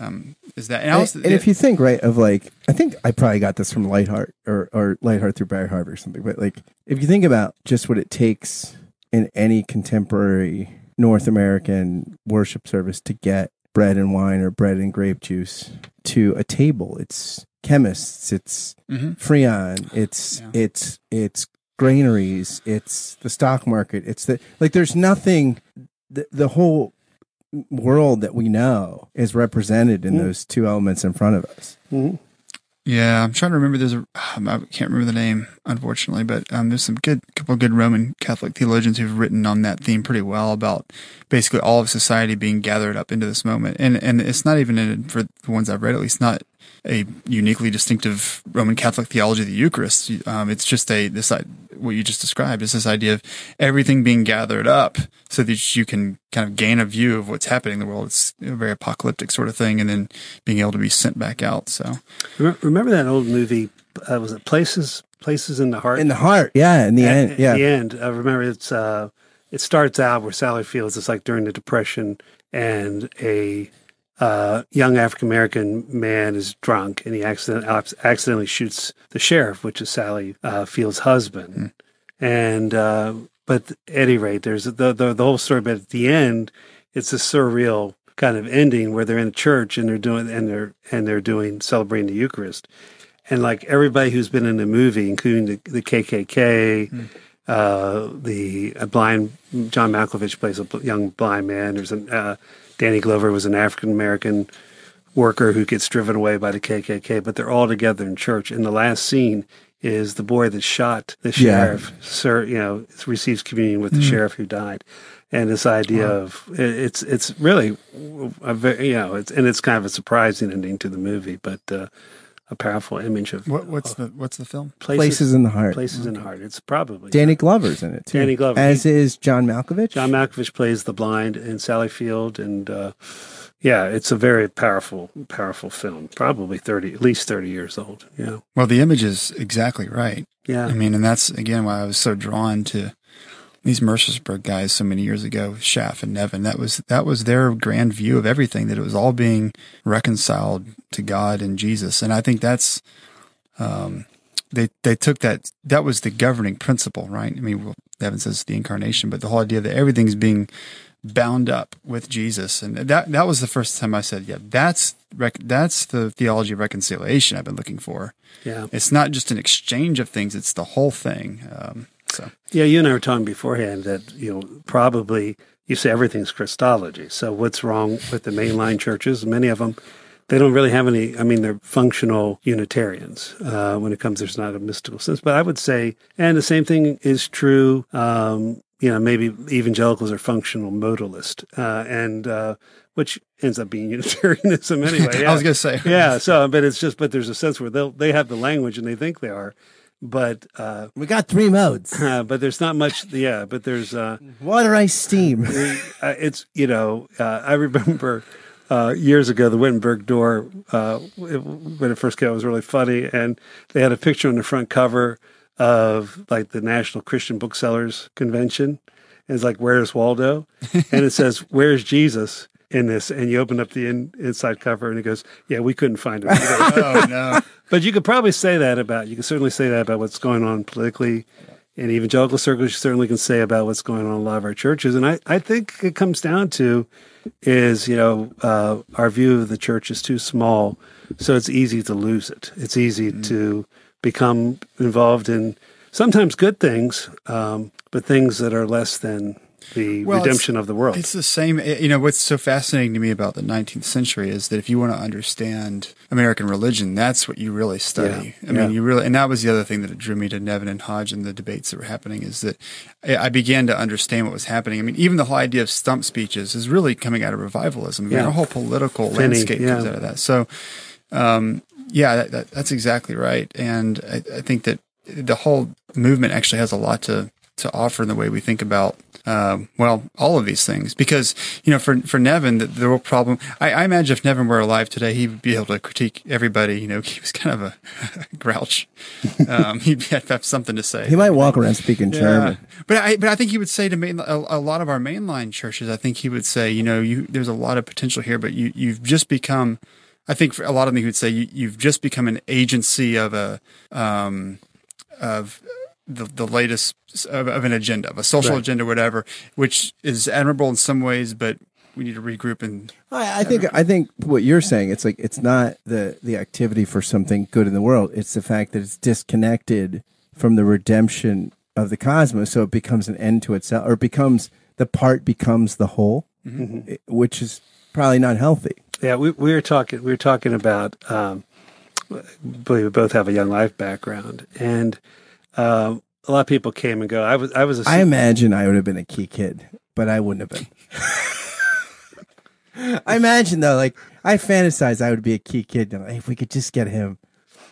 um, is that? And, And, also, and if you think right of like, I think I probably got this from Leithart or or Leithart through Barry Harvey or something. But like, if you think about just what it takes in any contemporary North American worship service to get bread and wine or bread and grape juice to a table, it's chemists, it's Mhm. Freon, it's Yeah. it's it's granaries, it's the stock market, it's the like. There's nothing. The, the whole world that we know is represented in Mm. those two elements in front of us. Mhm. Yeah, I'm trying to remember. There's a um, I can't remember the name, unfortunately, but um, there's some good couple of good Roman Catholic theologians who've written on that theme pretty well about basically all of society being gathered up into this moment, and and it's not even in, for the ones I've read at least not a uniquely distinctive Roman Catholic theology of the Eucharist. Um, it's just a this what you just described is this idea of everything being gathered up so that you can kind of gain a view of what's happening in the world. It's a very apocalyptic sort of thing, and then being able to be sent back out. So. Remember, remember that old movie? Uh, was it Places? Places in the Heart. In the heart, yeah. In the At- end, at yeah. the end, I remember it's uh, it starts out where Sally Fields is like during the Depression, and a uh, young African American man is drunk, and he accident, accidentally shoots the sheriff, which is Sally uh, Fields' husband. And uh, but at any rate, there's the, the the whole story. But at the end, it's a surreal kind of ending where they're in a church and they're doing and they're and they're doing celebrating the Eucharist, and like everybody who's been in the movie, including the, the KKK, uh, the blind John Malkovich plays a bl- young blind man. There's an uh, Danny Glover was an African American worker who gets driven away by the KKK, but they're all together in church. And the last scene is the boy that shot the Yeah. sheriff, sir, you know, receives communion with the sheriff who died. And this idea of it's it's really a very you know it's and it's kind of a surprising ending to the movie, but uh, a powerful image of What, what's the what's the film? Places in the heart. places in the heart. It's probably Danny Glover's in it too. Danny Glover. as is John Malkovich. John Malkovich plays the blind in Sally Field, and uh, yeah, it's a very powerful, powerful film. Probably thirty, at least thirty years old. Yeah, Well, the image is exactly right. yeah, I mean, and that's again why I was so drawn to these Mercersburg guys so many years ago, Schaff and Nevin. That was that was their grand view of everything. That it was all being reconciled to God and Jesus, and I think that's um, they they took that that was the governing principle, right? I mean, well, Nevin says the incarnation, but the whole idea that everything's being bound up with Jesus, and that that was the first time I said, yeah, that's rec- that's the theology of reconciliation I've been looking for. yeah, It's not just an exchange of things; it's the whole thing. Um, so yeah. You and I were talking beforehand that you know probably you say everything's Christology. So what's wrong with the mainline churches? Many of them, they don't really have any. I mean, they're functional Unitarians uh, when it comes. There's not a mystical sense, but I would say, and the same thing is true. Um, you know, maybe evangelicals are functional modalist, uh, and uh, which ends up being Unitarianism anyway. Yeah. I was going to say, yeah. So, but it's just, but there's a sense where they they have the language and they think they are, but uh, We got three modes: uh, but there's not much. Yeah, but there's uh, water, ice, steam. uh, it's you know uh, I remember uh, years ago the Wittenberg door uh, when it first came out was really funny, and they had a picture on the front cover of like the National Christian Booksellers Convention. And it's like, "Where's Waldo?" and it says, "Where's Jesus?" In this, and you open up the in, inside cover, and it goes, "Yeah, we couldn't find him." oh no, But you could probably say that about you can certainly say that about what's going on politically in evangelical circles. You certainly can say about what's going on in a lot of our churches. And I, I think it comes down to is, you know, uh, our view of the church is too small. So it's easy to lose it. It's easy to become involved in sometimes good things, um, but things that are less than the Well, redemption of the world. It's the same. eh, You know, what's so fascinating to me about the 19th century is that if you want to understand American religion, that's what you really study. Yeah, I mean, you really, and that was the other thing that drew me to Nevin and Hodge and the debates that were happening is that I I began to understand what was happening. I mean, even the whole idea of stump speeches is really coming out of revivalism. I mean, Yeah. our whole political Finney, landscape comes out of that. So, um, yeah, that, that, that's exactly right. And I, I think that the whole movement actually has a lot to, to offer in the way we think about, um, well, all of these things. Because, you know, for, for Nevin, the, the real problem, I, I imagine if Nevin were alive today, he would be able to critique everybody. You know, he was kind of a grouch. Um, he'd have, have something to say. He might walk around speaking German. But I, but I think he would say to main, a, a lot of our mainline churches, I think he would say, you know, you, there's a lot of potential here, but you, you've just become, I think for a lot of them, he would say you, you've just become an agency of a, um, of the, the latest of, of an agenda, of a social Right. agenda, whatever, which is admirable in some ways, but we need to regroup and I, I think I think what you're saying it's like it's not the the activity for something good in the world. It's the fact that it's disconnected from the redemption of the cosmos, so it becomes an end to itself, or it becomes the part becomes the whole, i- which is probably not healthy. Yeah, we, we were talking. We were talking about. Um, I believe we both have a young life background, and um, a lot of people came and go. I was. I was. A, I imagine I would have been a key kid, but I wouldn't have been. I imagine though, like I fantasize I would be a key kid. and, Hey, if we could just get him,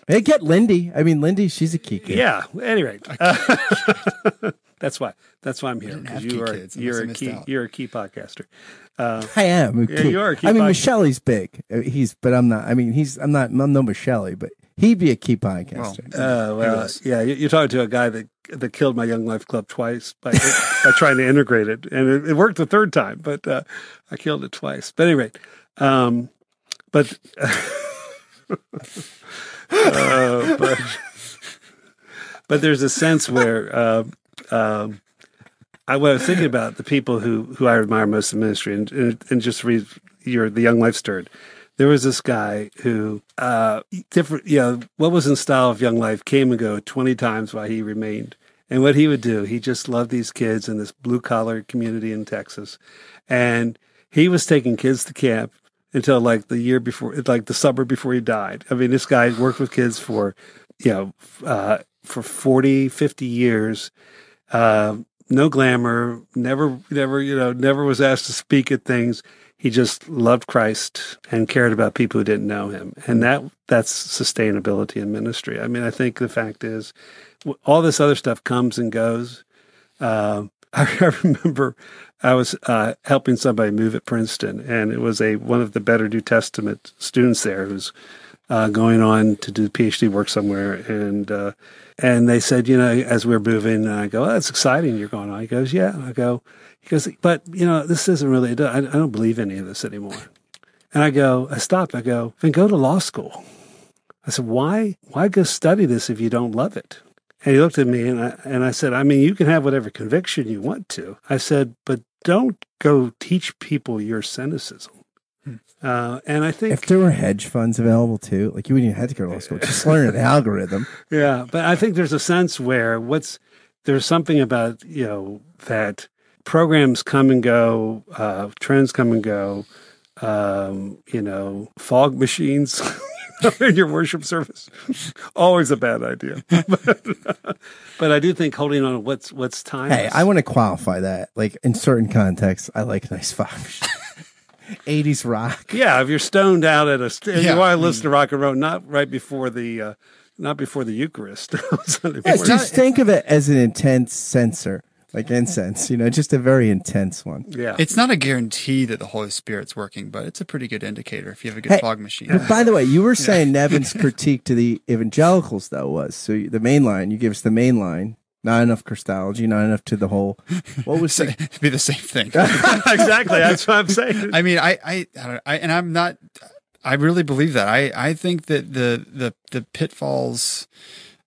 hey, get Lindy. I mean, Lindy, she's a key kid. yeah. Anyway, uh, that's why. That's why I'm here because You are kids. You're a key. out. You're a key podcaster. Uh, I am. a Yeah, you are a key I mean, pod- Michelle's big. Uh, He's, but I'm not. I mean, he's. I'm not. I'm no Michelle, but he'd be a key podcaster. uh, well, yeah. you- You're talking to a guy that that killed my young life club twice by by trying to integrate it, and it, it worked the third time, but uh, I killed it twice. But anyway, um, but. uh, but but there's a sense where uh, um, I what I was thinking about the people who who I admire most in ministry, and and, and just read your the young life stirred. There was this guy who uh, different, you know, what was in style of young life came and go twenty times while he remained. And what he would do, he just loved these kids in this blue collar community in Texas, and he was taking kids to camp until like the year before, like the summer before he died. I mean, this guy worked with kids for, you know, uh, for 40, 50 years. Uh, no glamour, never, never, you know, never was asked to speak at things. He just loved Christ and cared about people who didn't know him. And that, that's sustainability in ministry. I mean, I think the fact is all this other stuff comes and goes. Uh, I remember I was uh, helping somebody move at Princeton, and it was a one of the better New Testament students there who's uh, going on to do PhD work somewhere, and uh, and they said, you know, as we're moving, and I go, oh, that's exciting. You're going on. He goes, yeah. I go, he goes, but you know, this isn't really. I I don't believe any of this anymore. And I go, I stopped. I go, then go to law school. I said, why? Why go study this if you don't love it? And he looked at me and I, and I said, I mean, you can have whatever conviction you want to. I said, but don't go teach people your cynicism. Uh, and I think, If there were hedge funds available too, like you wouldn't even have to go to law school. Just learn an algorithm. yeah, but I think there's a sense where what's, there's something about, you know, that programs come and go, uh, trends come and go. Um, you know, fog machines in your worship service, always a bad idea. but, but I do think holding on to what's what's time. Hey, I want to qualify that. Like in certain contexts, I like nice five. 80s rock. Yeah, if you're stoned out at a, st- Yeah. you want to listen to rock and roll, not right before the, uh, not before the Eucharist. Yeah, just think of it as an intense censer, like incense, you know, just a very intense one. yeah. It's not a guarantee that the Holy Spirit's working, but it's a pretty good indicator if you have a good Hey, fog machine. But by the way, you were saying Nevin's critique to the evangelicals, though, was so the main line, you give us the main line, not enough Christology, not enough to the whole. What was So it'd be the same thing. exactly. That's what I'm saying. I mean, I, I, I, I, and I'm not. I really believe that. I, I think that the the the pitfalls.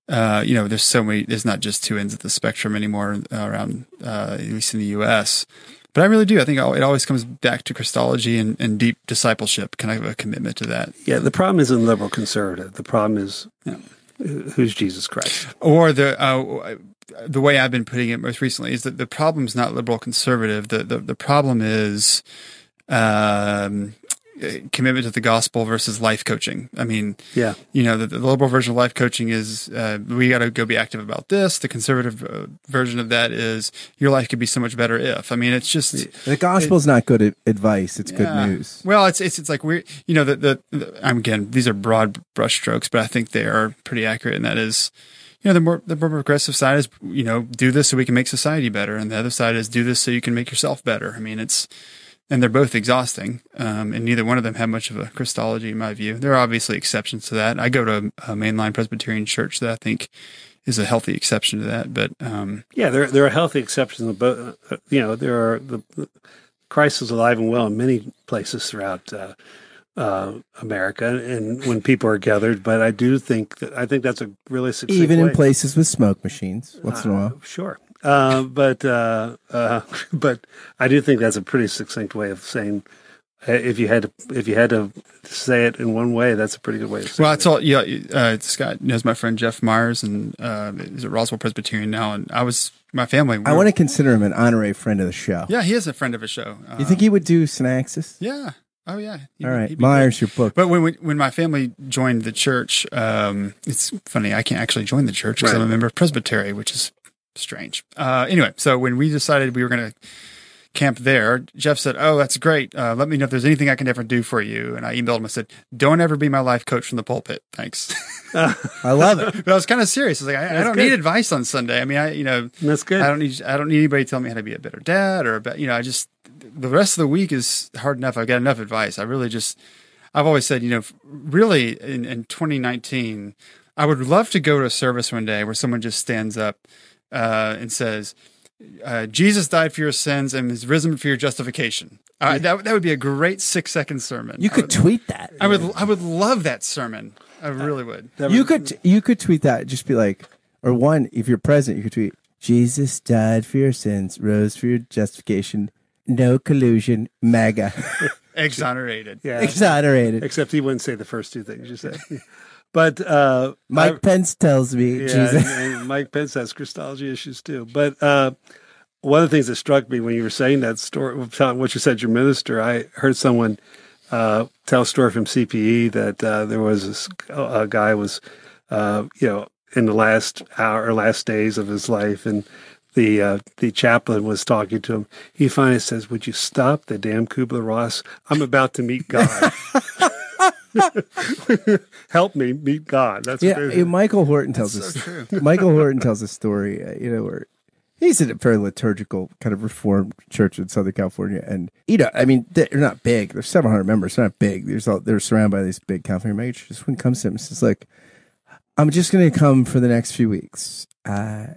Uh, you know, there's so many. There's not just two ends of the spectrum anymore uh, around, uh, at least in the U.S. But I really do. I think it always comes back to Christology and, and deep discipleship. Kind of a commitment to that, yeah, the problem isn't liberal conservative. The problem is uh, who's Jesus Christ. or the uh, the way I've been putting it most recently is that the problem is not liberal conservative. The the, the problem is um, commitment to the gospel versus life coaching. I mean, Yeah. you know, the, the liberal version of life coaching is uh, we got to go be active about this. The conservative uh, version of that is your life could be so much better if. I mean, it's just the gospel's not good advice, it's yeah. good news. Well, it's it's it's like we're you know the, the the I'm again these are broad brushstrokes, but I think they are pretty accurate, and that is. You know, the more the more progressive side is, you know, do this so we can make society better, and the other side is do this so you can make yourself better. I mean, it's and they're both exhausting, um, and neither one of them have much of a Christology, in my view. There are obviously exceptions to that. I go to a mainline Presbyterian church that I think is a healthy exception to that, but um, Yeah, there there are healthy exceptions. both. uh, You know, there are the Christ is alive and well in many places throughout uh, uh, America, and when people are gathered. But I do think that I think that's a really succinct Even in way. places with smoke machines, once in a Uh, while. Sure. Uh, but uh, uh, but I do think that's a pretty succinct way of saying uh, if you had to if you had to say it in one way, that's a pretty good way of saying Well, I it. told yeah, uh, Scott knows my friend Jeff Myers, and uh, is at Roswell Presbyterian now. And I was my family. I want to consider him an honorary friend of the show. Yeah, he is a friend of a show. Uh, You think he would do Synaxis? Yeah. Oh yeah. He'd All be- right, be Myers, your book. But when when when my family joined the church, um, it's funny I can't actually join the church because I'm a member of Presbytery, which is strange. Uh, anyway, so when we decided we were going to camp there, Jeff said, "Oh, that's great. Uh, let me know if there's anything I can ever do for you." And I emailed him. I said, "Don't ever be my life coach from the pulpit, thanks." I love it. but I was kind of serious. I was like, I, I don't good. need advice on Sunday. I mean, I you know, that's good. I don't need I don't need anybody telling me how to be a better dad or a be- you know I just the rest of the week is hard enough. I've got enough advice. I really just I've always said you know really in, in 2019 I would love to go to a service one day where someone just stands up uh, and says. Uh, Jesus died for your sins and is risen for your justification. Uh, that that would be a great six second sermon. You could would, tweet that. I would I would love that sermon. I really would. That You was- could you could tweet that. Just be like, or one, if you're present, you could tweet, Jesus died for your sins, rose for your justification, no collusion, MAGA, Exonerated. yeah. exonerated. Except he wouldn't say the first two things you said. But uh, Mike I- Pence tells me, yeah, Jesus. and, and Mike Pence has Christology issues too. But uh, one of the things that struck me when you were saying that story, what you said, your minister, I heard someone uh, tell a story from CPE that uh, there was this, a guy was, uh, you know, in the last hour or last days of his life, and the uh, the chaplain was talking to him. He finally says, "Would you stop the damn Kübler-Ross? I'm about to meet God." Help me meet God. That's Yeah, they- uh, Michael Horton tells So us. true. Michael Horton tells a story. Uh, you know, where he's in a very liturgical kind of reformed church in Southern California, and you know, I mean, they're not big. There's 700 members. They're not big. There's all, they're surrounded by these big California mega churches. When it comes to him, he says like, "I'm just going to come for the next few weeks." Uh,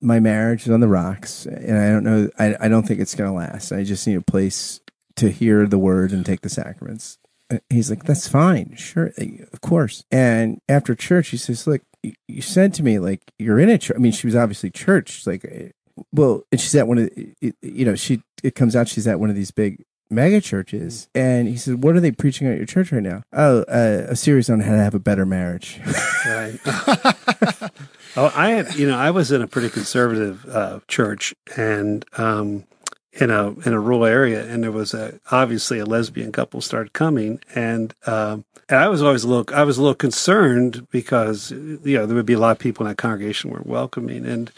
my marriage is on the rocks, and I don't know. I, I don't think it's going to last. I just need a place to hear the word and take the sacraments. And He's like, that's fine, sure, of course. And after church, he says, look, you, said to me like you're in a church. I mean, she was obviously church. Like, eh, well, and she's at one of, the, you know, she it comes out she's at one of these big mega churches, and he says, what are they preaching at your church right now? Oh, uh, a series on how to have a better marriage. Right. Oh, I you know, I was in a pretty conservative uh, church and um, in a in a rural area, and there was a obviously a lesbian couple started coming, and um, and I was always a little I was a little concerned because you know there would be a lot of people in that congregation were welcoming, and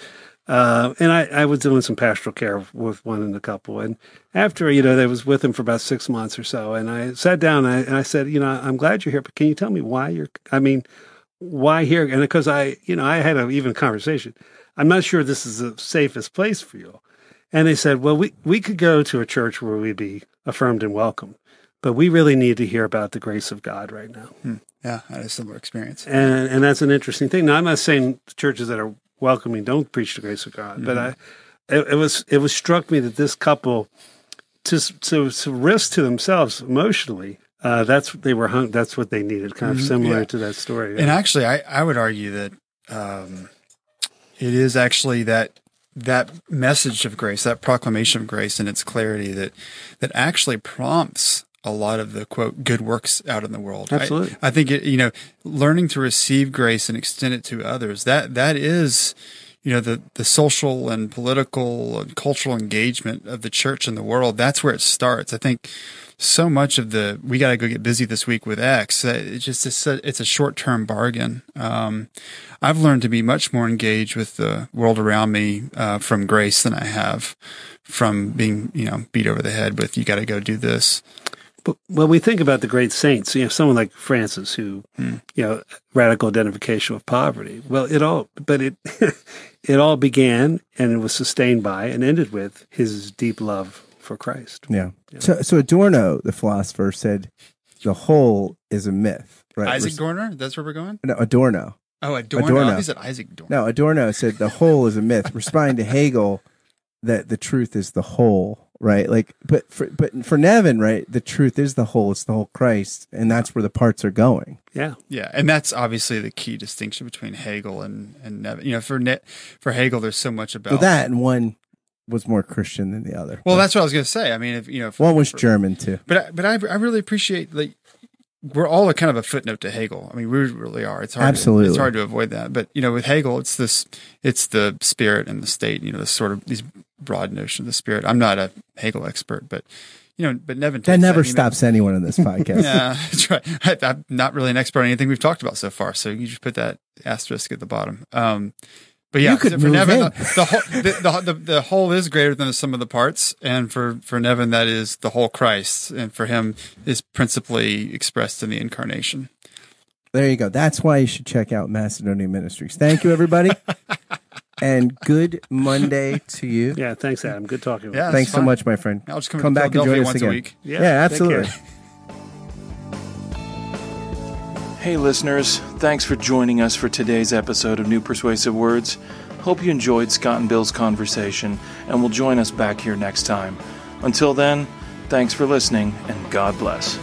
uh, and I, I was doing some pastoral care with one in the couple, and after you know I was with him for about six months or so, and I sat down and I, and I said, you know, I'm glad you're here, but can you tell me why you're? I mean why here? And because I, you know, I had an even a conversation. I'm not sure this is the safest place for you. And they said, well, we, we could go to a church where we'd be affirmed and welcome, but we really need to hear about the grace of God right now. Hmm. Yeah, I had a similar experience. And, and that's an interesting thing. Now, I'm not saying churches that are welcoming don't preach the grace of God, mm-hmm. but I, it, it, was, it was struck me that this couple, to, to, to risk to themselves emotionally, uh, that's they were hung. That's what they needed, kind of mm-hmm. similar yeah. to that story. And actually, I, I would argue that um, it is actually that that message of grace, that proclamation of grace, and its clarity that that actually prompts a lot of the quote good works out in the world. Absolutely, I, I think it, you know, learning to receive grace and extend it to others. That that is you know the the social and political and cultural engagement of the church in the world that's where it starts i think so much of the we got to go get busy this week with X. It's just it's a, it's a short term bargain. Um, I've learned to be much more engaged with the world around me uh, from grace than I have from being you know beat over the head with you got to go do this. But when we think about the great saints, you know, someone like Francis, who, mm. you know, radical identification with poverty. Well, it all, but it, it all began and it was sustained by and ended with his deep love for Christ. Yeah. yeah. So, so Adorno, the philosopher, said the whole is a myth. Right? Isaac Dorner. That's where we're going. No, Adorno. Oh, Adorno. Adorno. He said Isaac Dorner. No, Adorno said the whole is a myth, responding to Hegel that the truth is the whole. Right, like, but for but for Nevin, right, the truth is the whole. It's the whole Christ, and that's where the parts are going. Yeah, yeah, and that's obviously the key distinction between Hegel and and Nevin. You know, for ne- for Hegel, there's so much about well, that, and one was more Christian than the other. Well, but, that's what I was going to say. I mean, if you know, one was for, German too. But but I, I really appreciate like we're all a kind of a footnote to Hegel. I mean, we really are. It's hard. Absolutely, to, it's hard to avoid that. But you know, with Hegel, it's this, it's the spirit and the state. You know, this sort of these broad notion of the spirit. I'm not a Hegel expert, but you know, but Nevin. That never that, stops know, anyone in this podcast. yeah, that's right. I, am not really an expert on anything we've talked about so far, so you just put that asterisk at the bottom. Um, but yeah, you could for Nevin, the, the, whole, the, the, the, whole is greater than the sum of the parts, and for for Nevin, that is the whole Christ, and for him is principally expressed in the incarnation. There you go. That's why you should check out Macedonia Ministries. Thank you, everybody, and good Monday to you. Yeah, thanks, Adam. Good talking. With yeah, you. thanks so much, my friend. I'll just come, come back and join us again. Yeah, yeah absolutely. Hey, listeners, thanks for joining us for today's episode of New Persuasive Words. Hope you enjoyed Scott and Bill's conversation and will join us back here next time. Until then, thanks for listening and God bless.